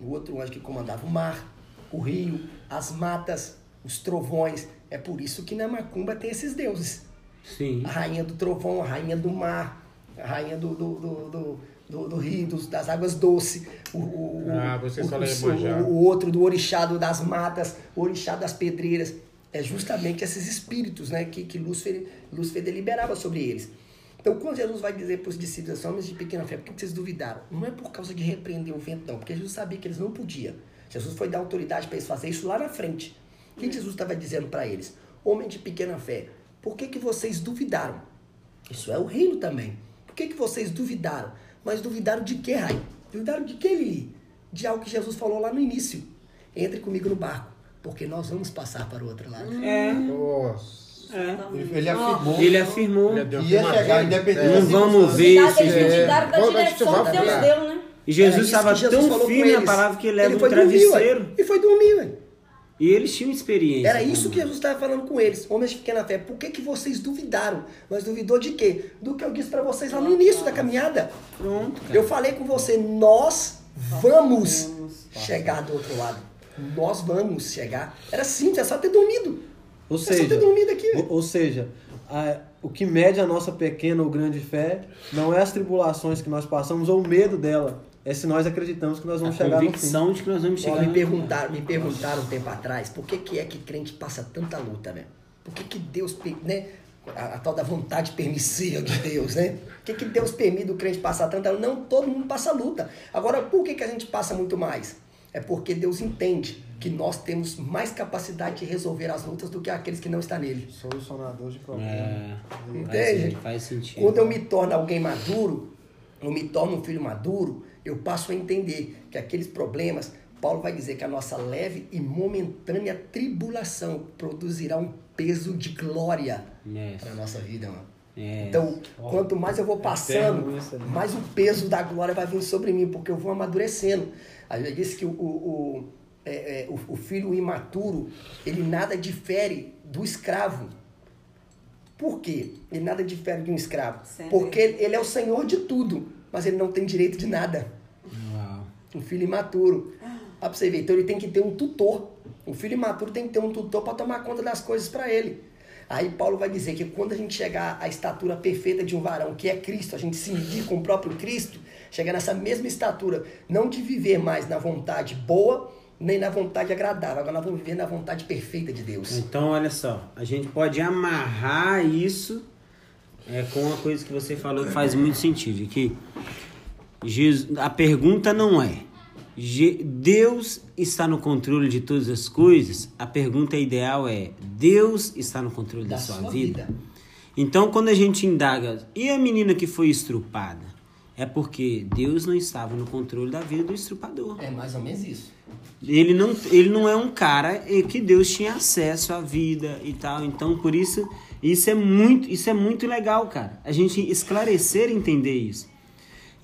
o outro anjo que comandava o mar, o rio, as matas, os trovões. É por isso que na Macumba tem esses deuses. Sim. A rainha do trovão, a rainha do mar, a rainha do, do, do, do, do- do rio, dos- das águas doces, o, o, Ah, você o, só o- outro do orixá do- das matas, o orixá das pedreiras. É justamente esses espíritos né, que, que Lúcifer, Lúcifer deliberava sobre eles. Então, quando Jesus vai dizer para os discípulos, "São homens de pequena fé, por que vocês duvidaram? Não é por causa de repreender o vento, não, porque Jesus sabia que eles não podiam. Jesus foi dar autoridade para eles fazer isso lá na frente. O que Jesus estava dizendo para eles? Homem de pequena fé, por que, que vocês duvidaram? Isso é o reino também. Por que, que vocês duvidaram? Mas duvidaram de quê, Rai? Duvidaram de quê, Lili? De algo que Jesus falou lá no início. Entre comigo no barco, porque nós vamos passar para o outro lado. É, Nossa. é. Ele, ele afirmou Ele afirmou. Ele ia chegar independente Não vamos ver Eles É, da direção vai que Deus deu, né? E Jesus estava Jesus tão firme na eles. palavra que ele leva um foi dormir, travesseiro. E foi dormir, ué. E eles tinham experiência. Era isso que Jesus estava falando com eles, homens de pequena fé. Por que, que vocês duvidaram? Mas duvidou de quê? Do que eu disse para vocês lá no início da caminhada. Pronto, cara. Eu falei com você, nós vamos chegar do outro lado. Nós vamos chegar. Era simples, é só ter dormido. Ou é só ter seja, dormido aqui. ou, ou seja a- o que mede a nossa pequena ou grande fé não é as tribulações que nós passamos ou o medo dela. É se nós acreditamos que nós A vamos chegar no fim. convicção de que nós vamos Ó, chegar me no- perguntaram, me perguntaram um tempo atrás, por que, que é que crente passa tanta luta, né? Por que, que Deus, né? A, a tal da vontade permissiva de Deus, né? Por que, que Deus permite o crente passar tanta luta? Não, todo mundo passa luta. Agora, por que, que a gente passa muito mais? É porque Deus entende que nós temos mais capacidade de resolver as lutas do que aqueles que não estão nele. Solucionador de problemas. É, Entende? faz, faz sentido. Quando eu me torno alguém maduro, eu me torno um filho maduro, eu passo a entender que aqueles problemas, Paulo vai dizer que a nossa leve e momentânea tribulação produzirá um peso de glória Yes. para a nossa vida, mano. Yes. Então, quanto mais eu vou passando, isso, né? mais o peso da glória vai vir sobre mim, porque eu vou amadurecendo. A Bíblia diz que o, o, o, é, é, o, o filho imaturo, ele nada difere do escravo. Por quê? Ele nada difere de um escravo. Sério? Porque ele é o senhor de tudo, mas ele não tem direito de nada. Uau. Um filho imaturo. Ó, pra você ver, então ele tem que ter um tutor. Um filho imaturo tem que ter um tutor para tomar conta das coisas para ele. Aí Paulo vai dizer que quando a gente chegar à estatura perfeita de um varão, que é Cristo, a gente se medir com o próprio Cristo, chegar nessa mesma estatura, não de viver mais na vontade boa, nem na vontade agradável, agora nós vamos viver na vontade perfeita de Deus. Então, olha só, a gente pode amarrar isso é, com uma coisa que você falou que faz muito sentido, que Jesus, a pergunta não é Deus está no controle de todas as coisas? A pergunta ideal é Deus está no controle da, Da sua, sua vida? vida. Então, quando a gente indaga, e a menina que foi estrupada? É porque Deus não estava no controle da vida do estrupador. É mais ou menos isso. Ele não, ele não é um cara que Deus tinha acesso à vida e tal. Então, por isso, isso é muito, isso é muito legal, cara. A gente esclarecer e entender isso.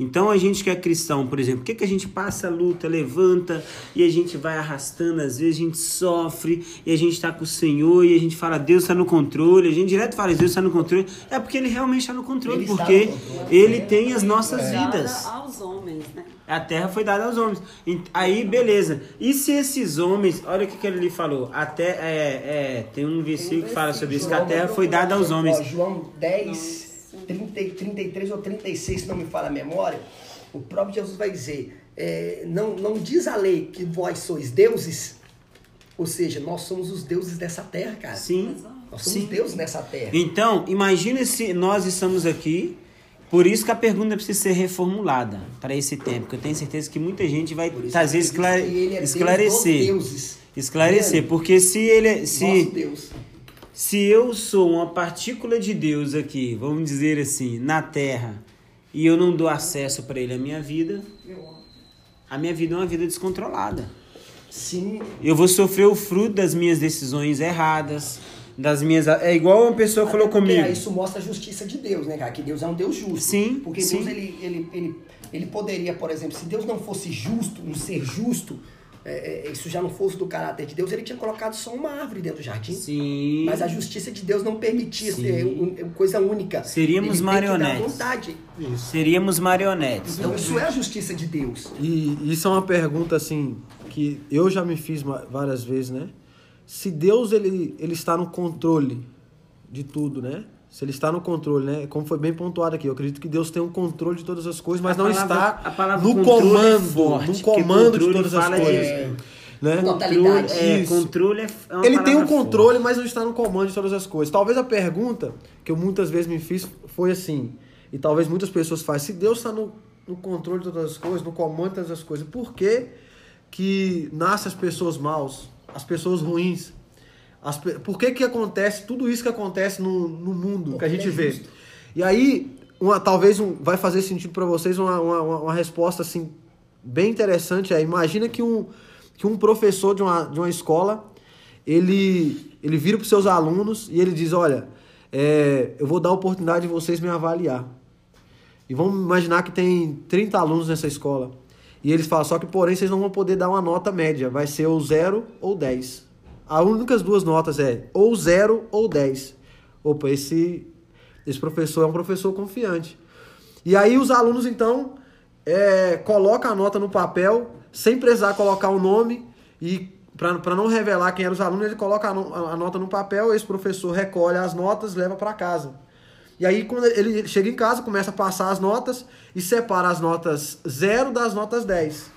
Então a gente que é cristão, por exemplo, o que, que a gente passa, luta, levanta e a gente vai arrastando, às vezes a gente sofre e a gente está com o Senhor e a gente fala, Deus está no controle, a gente direto fala, Deus está no controle, é porque Ele realmente está no controle, Ele porque no controle. Ele tem as nossas Dada vidas. aos homens, né? A terra foi dada aos homens. Aí, beleza. E se esses homens, olha o que, que ele lhe falou, até, é, é, tem um versículo que fala sobre isso, que a terra foi dada aos homens. João 10, 30, e 33 ou 36, se não me falha a memória, o próprio Jesus vai dizer, é, não, não diz a lei que vós sois deuses, ou seja, nós somos os deuses dessa terra, cara. Sim, Nós somos sim. deuses nessa terra. Então, imagine se nós estamos aqui, por isso que a pergunta precisa ser reformulada para esse tempo, que eu tenho certeza que muita gente vai trazer esclare- é Deus esclarecer. deuses. Esclarecer, porque se ele é- se Deus. Se eu sou uma partícula de Deus aqui, vamos dizer assim, na terra, e eu não dou acesso para ele à minha vida, a minha vida é uma vida descontrolada. Sim, Eu vou sofrer o fruto das minhas decisões erradas, das minhas. É igual uma pessoa falou Até porque comigo. Isso mostra a justiça de Deus, né, cara? Que Deus é um Deus justo. Sim, Porque sim. Deus, ele, ele, ele, ele poderia, por exemplo, se Deus não fosse justo, um ser justo, é, é, isso já não fosse do caráter de Deus, ele tinha colocado só uma árvore dentro do jardim. Sim. Mas a justiça de Deus não permitia ser um- coisa única. Seríamos Ele tem que dar marionetes. vontade. Seríamos marionetes. Então isso é a justiça de Deus. E isso é uma pergunta assim que eu já me fiz várias vezes, né? Se Deus ele, ele está no controle de tudo, né? Se ele está no controle, né? Como foi bem pontuado aqui, eu acredito que Deus tem um controle de todas as coisas, mas A não palavra- está a palavra no é comando, forte, no comando de todas as de- coisas, É, né? totalidade. É, controle é é uma Ele tem um palavra controle, mas não está no comando de todas as coisas. Talvez a pergunta que eu muitas vezes me fiz foi assim, e talvez muitas pessoas fazem, se Deus está no, no controle de todas as coisas, no comando de todas as coisas, por que que nascem as pessoas maus, as pessoas ruins? As por que que acontece tudo isso que acontece no, no mundo que a gente vê? E aí, uma, talvez um, vai fazer sentido para vocês uma, uma, uma- uma resposta assim bem interessante. É, imagina que um, que um professor de uma, de uma escola ele, ele vira para seus alunos e ele diz: Olha, é, eu vou dar a oportunidade de vocês me avaliar. E vamos imaginar que tem 30 alunos nessa escola. E eles falam, só que porém vocês não vão poder dar uma nota média, vai ser ou 0 ou 10. As únicas duas notas é ou 0 ou 10. Opa, esse, esse professor é um professor confiante. E aí os alunos então é, colocam a nota no papel, sem precisar colocar o nome, e para não revelar quem eram os alunos, ele coloca a, a nota no papel, esse professor recolhe as notas leva para casa. E aí, quando ele chega em casa, começa a passar as notas e separa as notas 0 das notas 10.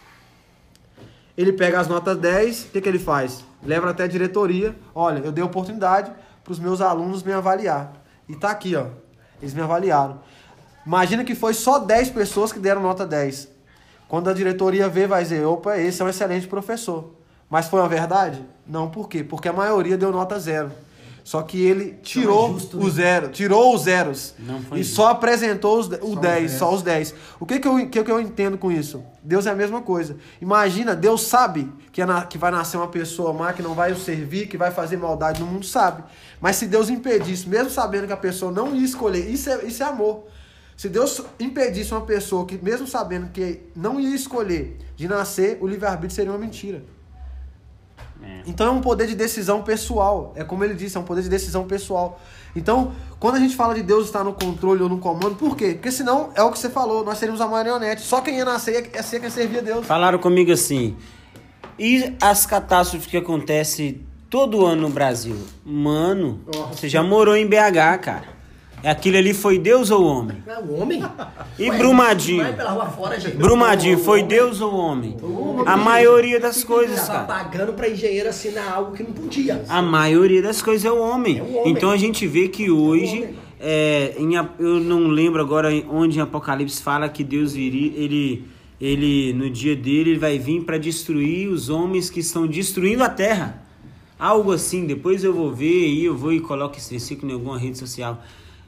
Ele pega as notas 10, o que, que ele faz? Leva até a diretoria. Olha, eu dei oportunidade para os meus alunos me avaliar. E tá aqui, ó. Eles me avaliaram. Imagina que foi só 10 pessoas que deram nota 10. Quando a diretoria vê, vai dizer: opa, esse é um excelente professor. Mas foi uma verdade? Não, por quê? Porque a maioria deu nota zero. Só que ele tirou justo, o né? zero, tirou os zeros. E justo. só apresentou os, o os 10, 10. só os 10. O que, que, eu, que, que eu entendo com isso? Deus é a mesma coisa. Imagina, Deus sabe que, é na- que vai nascer uma pessoa má, que não vai o servir, que vai fazer maldade no mundo, sabe. Mas se Deus impedisse, mesmo sabendo que a pessoa não ia escolher, isso é, isso é amor. Se Deus impedisse uma pessoa que, mesmo sabendo que não ia escolher de nascer, o livre-arbítrio seria uma mentira. É. Então é um poder de decisão pessoal. É como ele disse, é um poder de decisão pessoal. Então, quando a gente fala de Deus estar no controle ou no comando, por quê? Porque senão é o que você falou, nós seríamos a marionete. Só quem ia nascer ia ser quem servia a Deus. Falaram comigo assim. E as catástrofes que acontecem todo ano no Brasil? Mano, você já morou em BH, cara. Aquilo ali foi Deus ou homem? É o homem? E Brumadinho? Pela rua fora. Brumadinho, foi homem- Deus ou homem? o homem- A maioria das coisas, cara. pagando pra engenheiro assinar algo que não podia. A maioria das coisas é o homem. É o homem. Então a gente vê que hoje, homem. é, em eu não lembro agora onde em Apocalipse fala que Deus viria, ele, ele no dia dele ele vai vir para destruir os homens que estão destruindo a terra. Algo assim, depois eu vou ver aí, eu vou e coloco esse versículo em alguma rede social.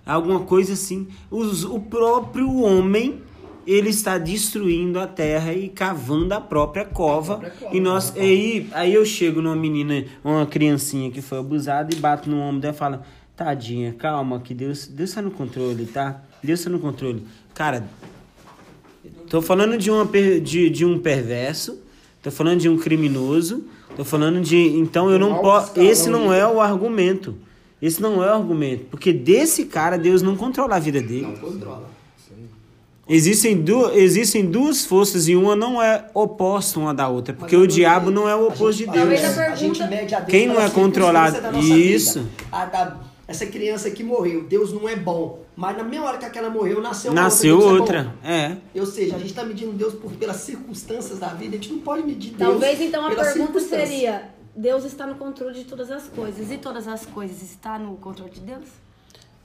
Alguma coisa assim. Os- o próprio homem ele está destruindo a terra e cavando a própria cova. A própria cova. e nós, aí, aí eu chego numa menina, uma criancinha que foi abusada e bato no ombro dela e falo: Tadinha, calma, que Deus, Deus está no controle, tá? Deus está no controle. Cara, tô falando de, uma, de, de um perverso, tô falando de um criminoso, tô falando de. Então eu não posso. Esse não é o argumento. Esse não é o argumento. Porque desse cara, Deus não controla a vida dele. Não controla. Existem, du existem duas forças e uma não é oposta uma da outra, porque o diabo não é o oposto de Deus. Talvez a gente pergunta- mede a Deus Quem não é controlado? Isso. vida. Ah, tá. Essa criança que morreu, Deus não é bom. Mas na mesma hora que aquela morreu, nasceu uma Nasceu Deus é bom. outra. É. Ou seja, a gente está medindo Deus por, pelas circunstâncias da vida. A gente não pode medir Deus. Talvez então a pergunta seria: Deus está no controle de todas as coisas. E todas as coisas está no controle de Deus?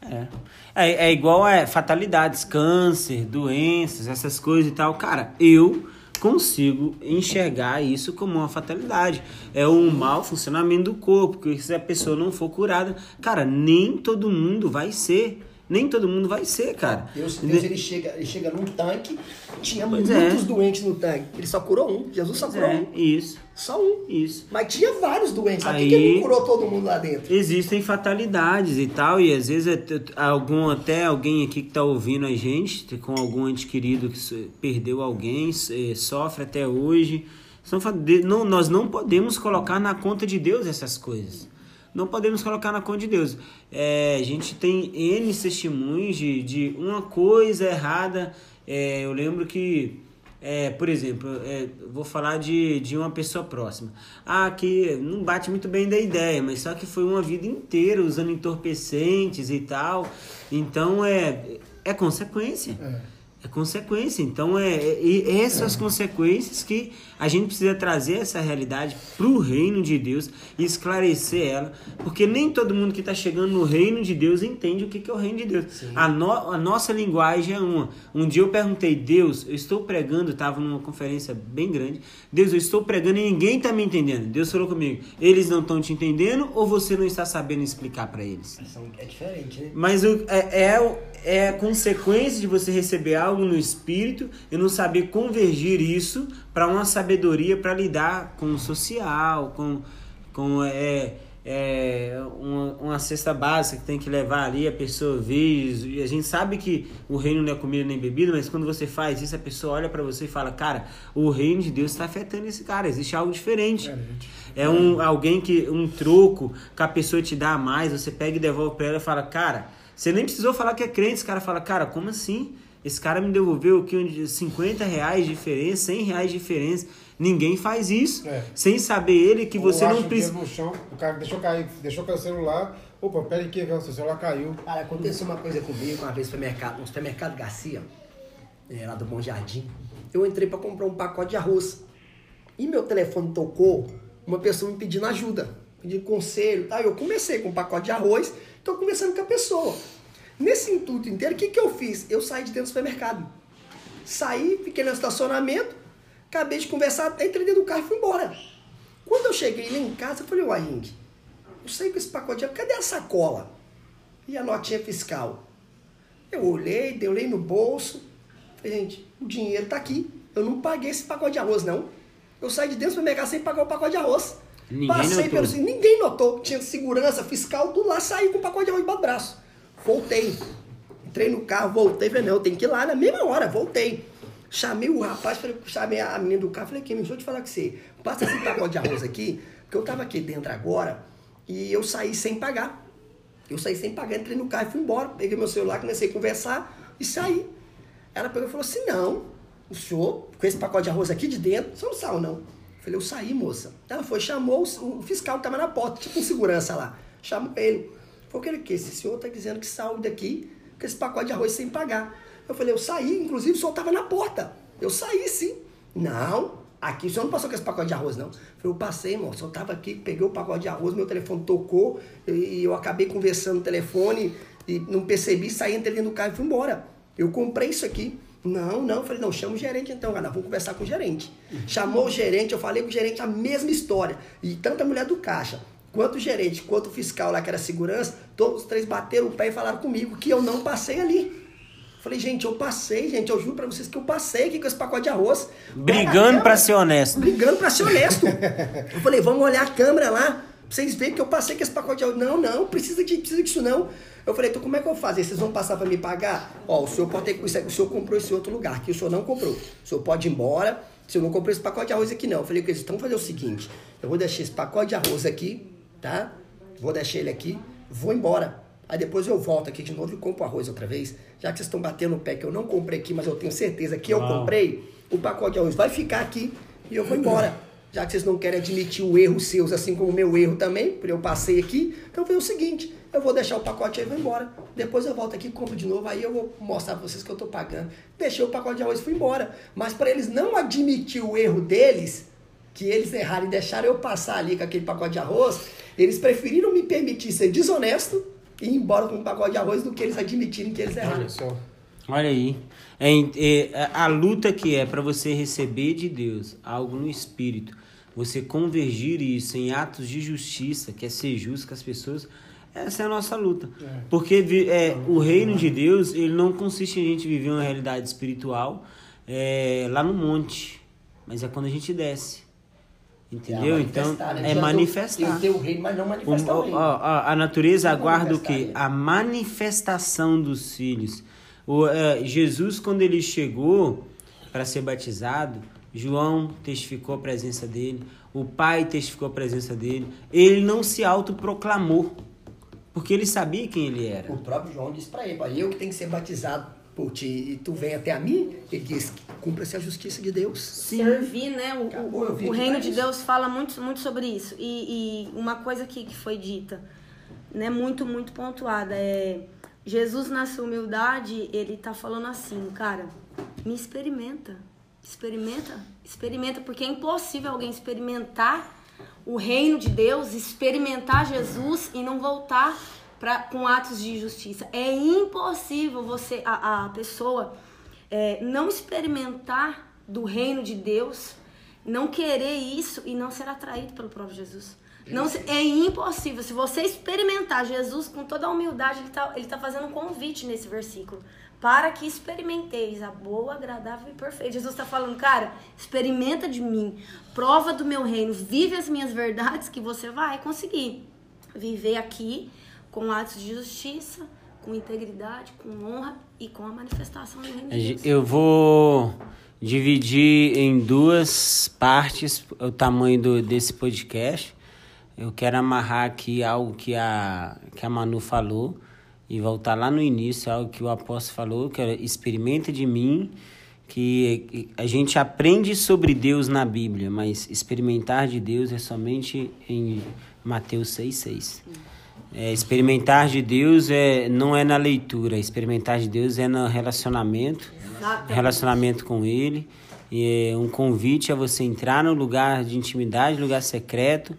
É. É, é igual a fatalidades, câncer, doenças, essas coisas e tal. Cara, eu consigo enxergar isso como uma fatalidade. É um mau funcionamento do corpo, porque se a pessoa não for curada, cara, nem todo mundo vai ser. Nem todo mundo vai ser, cara. Deus, Deus ele, chega, ele chega num tanque, tinha Pois muitos é. doentes no tanque. Ele só curou um. Jesus só curou É, um. isso, Só um. isso. Mas tinha vários doentes. Sabe por Aí- que ele não curou todo mundo lá dentro? Existem fatalidades e tal, e às vezes é algum até alguém aqui que tá ouvindo a gente, com algum ente querido que perdeu alguém, sofre até hoje. Não, nós não podemos colocar na conta de Deus essas coisas. Não podemos colocar na conta de Deus. É, a gente tem N testemunhos de, de uma coisa errada. É, eu lembro que é, por exemplo, é, vou falar de, de uma pessoa próxima. Ah, que não bate muito bem da ideia, mas só que foi uma vida inteira usando entorpecentes e tal. Então é, é consequência. É. consequência. Então é, é, e essas consequências que a gente precisa trazer essa realidade para o reino de Deus e esclarecer ela, porque nem todo mundo que está chegando no reino de Deus entende o que, que é o reino de Deus. A, no, a nossa linguagem é uma. Um dia eu perguntei, Deus, eu estou pregando, estava numa conferência bem grande, Deus, eu estou pregando e ninguém está me entendendo. Deus falou comigo, eles não estão te entendendo ou você não está sabendo explicar para eles? É diferente, né? Mas o- é, é, o- é a consequência de você receber algo no espírito e não saber convergir isso para uma sabedoria para lidar com o social, com, com é, é, uma, uma cesta básica que tem que levar ali, a pessoa vê. E a gente sabe que o reino não é comida nem bebida, mas quando você faz isso, a pessoa olha para você e fala: Cara, o reino de Deus está afetando esse cara, existe algo diferente. É um alguém que um troco que a pessoa te dá a mais, você pega e devolve para ela e fala: "Cara, você nem precisou falar que é crente". Esse cara fala: "Cara, como assim? Esse cara me devolveu aqui um 50 reais de diferença, 100 reais de diferença. Ninguém faz isso. É. Sem saber ele que você Ou não acha o precisa. o cara deixou cair, deixou cair o celular. Opa, pera aí que o seu celular caiu. Cara, aconteceu uma coisa comigo uma vez no supermercado, no supermercado Garcia, é, lá do Bom Jardim. Eu entrei pra comprar um pacote de arroz. E meu telefone tocou, uma pessoa me pedindo ajuda, pedindo conselho. Tá? Eu comecei com um pacote de arroz, tô conversando com a pessoa. Nesse intuito inteiro, o que, que eu fiz? Eu saí de dentro do supermercado. Saí, fiquei no estacionamento, acabei de conversar, entrei dentro do carro e fui embora. Quando eu cheguei lá em casa, eu falei, uai, gente, eu saí com esse pacote de arroz, cadê a sacola? E a notinha fiscal? Eu olhei, dei olhei no bolso. Falei, gente, o dinheiro tá aqui. Eu não paguei esse pacote de arroz, não. Eu saí de dentro do supermercado sem pagar o pacote de arroz. Ninguém Passei notou. pelo. Ninguém notou. Tinha segurança fiscal, tudo lá, saí com o pacote de arroz debaixo do braço. Voltei. Entrei no carro, voltei. Falei, não, eu tenho que ir lá na mesma hora. Voltei. Chamei o rapaz, falei, chamei a menina do carro. Falei, aqui, deixa eu te falar com você. Passa esse pacote de arroz aqui, porque eu tava aqui dentro agora e eu saí sem pagar. Eu saí sem pagar, entrei no carro e fui embora. Peguei meu celular, comecei a conversar e saí. Ela pegou e falou assim: não, o senhor, com esse pacote de arroz aqui de dentro, você não saiu, não. Eu falei, eu saí, moça. Ela foi, chamou o, fiscal que estava na porta, tipo um segurança lá. Chamou ele. Falou, que ele que? Esse senhor está dizendo que saiu daqui com esse pacote de arroz sem pagar. Eu falei, eu saí, inclusive o senhor estava na porta. Eu saí sim. Não, aqui o senhor não passou com esse pacote de arroz, não. Eu falei, eu passei, moço. Eu estava aqui, peguei o pacote de arroz, meu telefone tocou e eu acabei conversando no telefone e não percebi, saí, entrei dentro do carro e fui embora. Eu comprei isso aqui. Não, não. Eu falei, não, chama o gerente então, cara. Vamos conversar com o gerente. Chamou o gerente, eu falei com o gerente a mesma história. E tanto a mulher do caixa, quanto o gerente, quanto o fiscal lá, que era segurança, todos os três bateram o pé e falaram comigo que eu não passei ali. Falei, gente, eu passei, gente, eu juro pra vocês que eu passei aqui com esse pacote de arroz. Brigando pra ser honesto. Brigando pra ser honesto. eu falei, vamos olhar a câmera lá, pra vocês verem que eu passei com esse pacote de arroz. Não, não, precisa, de, precisa disso não. Eu falei, então como é que eu vou fazer? Vocês vão passar pra me pagar? Ó, o senhor pode ter que. O senhor comprou esse outro lugar, que o senhor não comprou. O senhor pode ir embora. Se eu não comprei esse pacote de arroz aqui, não. Eu falei eles, então vamos fazer o seguinte: eu vou deixar esse pacote de arroz aqui, tá? Vou deixar ele aqui, vou embora. Aí depois eu volto aqui de novo e compro arroz outra vez. Já que vocês estão batendo o pé que eu não comprei aqui, mas eu tenho certeza que eu comprei, o pacote de arroz vai ficar aqui e eu vou embora. Já que vocês não querem admitir o erro seus, assim como o meu erro também, porque eu passei aqui, então foi o seguinte, eu vou deixar o pacote aí e vou embora. Depois eu volto aqui, compro de novo, aí eu vou mostrar pra vocês que eu tô pagando. Deixei o pacote de arroz e fui embora. Mas para eles não admitir o erro deles, que eles erraram e deixaram eu passar ali com aquele pacote de arroz, eles preferiram me permitir ser desonesto e ir embora com um pacote de arroz do que eles admitirem que eles erraram. Olha só. Olha aí. É, é, a luta que é para você receber de Deus algo no espírito, você convergir isso em atos de justiça, que é ser justo com as pessoas, essa é a nossa luta. É. Porque é, o reino de Deus, ele não consiste em a gente viver uma realidade espiritual é, lá no monte, mas é quando a gente desce. Entendeu? É então, né? é manifestar. Tem, tem o reino, mas não manifestar o O- reino. ó, ó, a natureza Não aguarda o quê? A manifestação dos filhos. O, é, Jesus, quando ele chegou para ser batizado, João testificou a presença dele, o pai testificou a presença dele. Ele não se autoproclamou, porque ele sabia quem ele era. O próprio João disse pra ele, "Ó, eu que tenho que ser batizado ti e tu vem até a mim, ele diz, cumpra-se a justiça de Deus. Servir, né? O, Acabou, eu vi o, reino de. Deus fala muito, muito sobre isso. E, e uma coisa que, que foi dita, né, muito, muito pontuada, é Jesus na sua humildade, ele tá falando assim, cara, me experimenta. Experimenta, experimenta, porque é impossível alguém experimentar o reino de Deus, experimentar Jesus e não voltar pra, com atos de justiça. É impossível você, a, a pessoa, é, não experimentar do reino de Deus, não querer isso e não ser atraído pelo próprio Jesus. Não, é impossível. Se você experimentar Jesus com toda a humildade, ele está ele tá fazendo um convite nesse versículo. Para que experimenteis a boa, agradável e perfeita. Jesus está falando, cara, experimenta de mim, prova do meu reino, vive as minhas verdades que você vai conseguir viver aqui com atos de justiça, com integridade, com honra e com a manifestação do reino de Deus. Eu vou dividir em duas partes o tamanho do, desse podcast. Eu quero amarrar aqui algo que a, que a Manu falou e voltar lá no início, algo que o apóstolo falou, que é experimenta de mim, que a gente aprende sobre Deus na Bíblia, mas experimentar de Deus é somente em Mateus 6,6. É, experimentar de Deus é, não é na leitura, experimentar de Deus é no relacionamento, Exatamente. relacionamento com Ele. E é um convite a você entrar no lugar de intimidade, lugar secreto,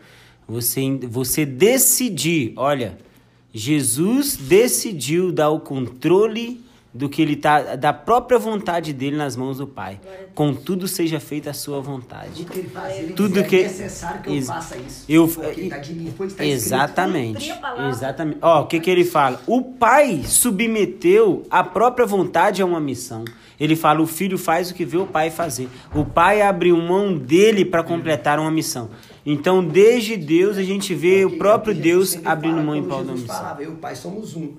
você, você decidir, olha, Jesus decidiu dar o controle do que ele tá, da própria vontade dele nas mãos do Pai. Contudo seja feita a sua vontade. Tudo que ele faz, ele Tudo diz, que- é necessário que eu faça isso. eu- Porque tá de mim, pois tá. Exatamente. Exatamente. Ó, o que que ele fala? O pai submeteu a própria vontade a uma missão. Ele fala: o filho faz o que vê o pai fazer. O pai abriu mão dele para completar uma missão. Então, desde Deus, a gente vê o próprio Deus abrindo mão em prol da missão. falava, eu e o Pai somos um.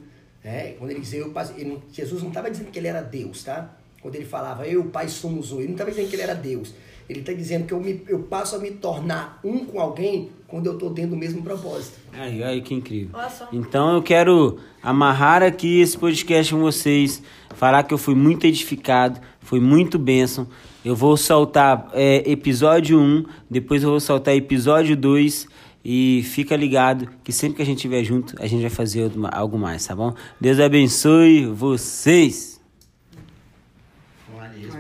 É, quando ele dizia, eu, o Pai- ele Jesus não estava dizendo que ele era Deus, tá? Quando ele falava, eu e o Pai somos um, ele não estava dizendo que ele era Deus. Ele está dizendo que eu, me, eu passo a me tornar um com alguém quando eu estou dentro do mesmo propósito. Aí, aí que incrível. Então eu quero amarrar aqui esse podcast com vocês, falar que eu fui muito edificado, foi muito bênção. Eu vou soltar é, episódio 1, depois eu vou soltar episódio 2 e fica ligado que sempre que a gente estiver junto, a gente vai fazer algo mais, tá bom? Deus abençoe vocês!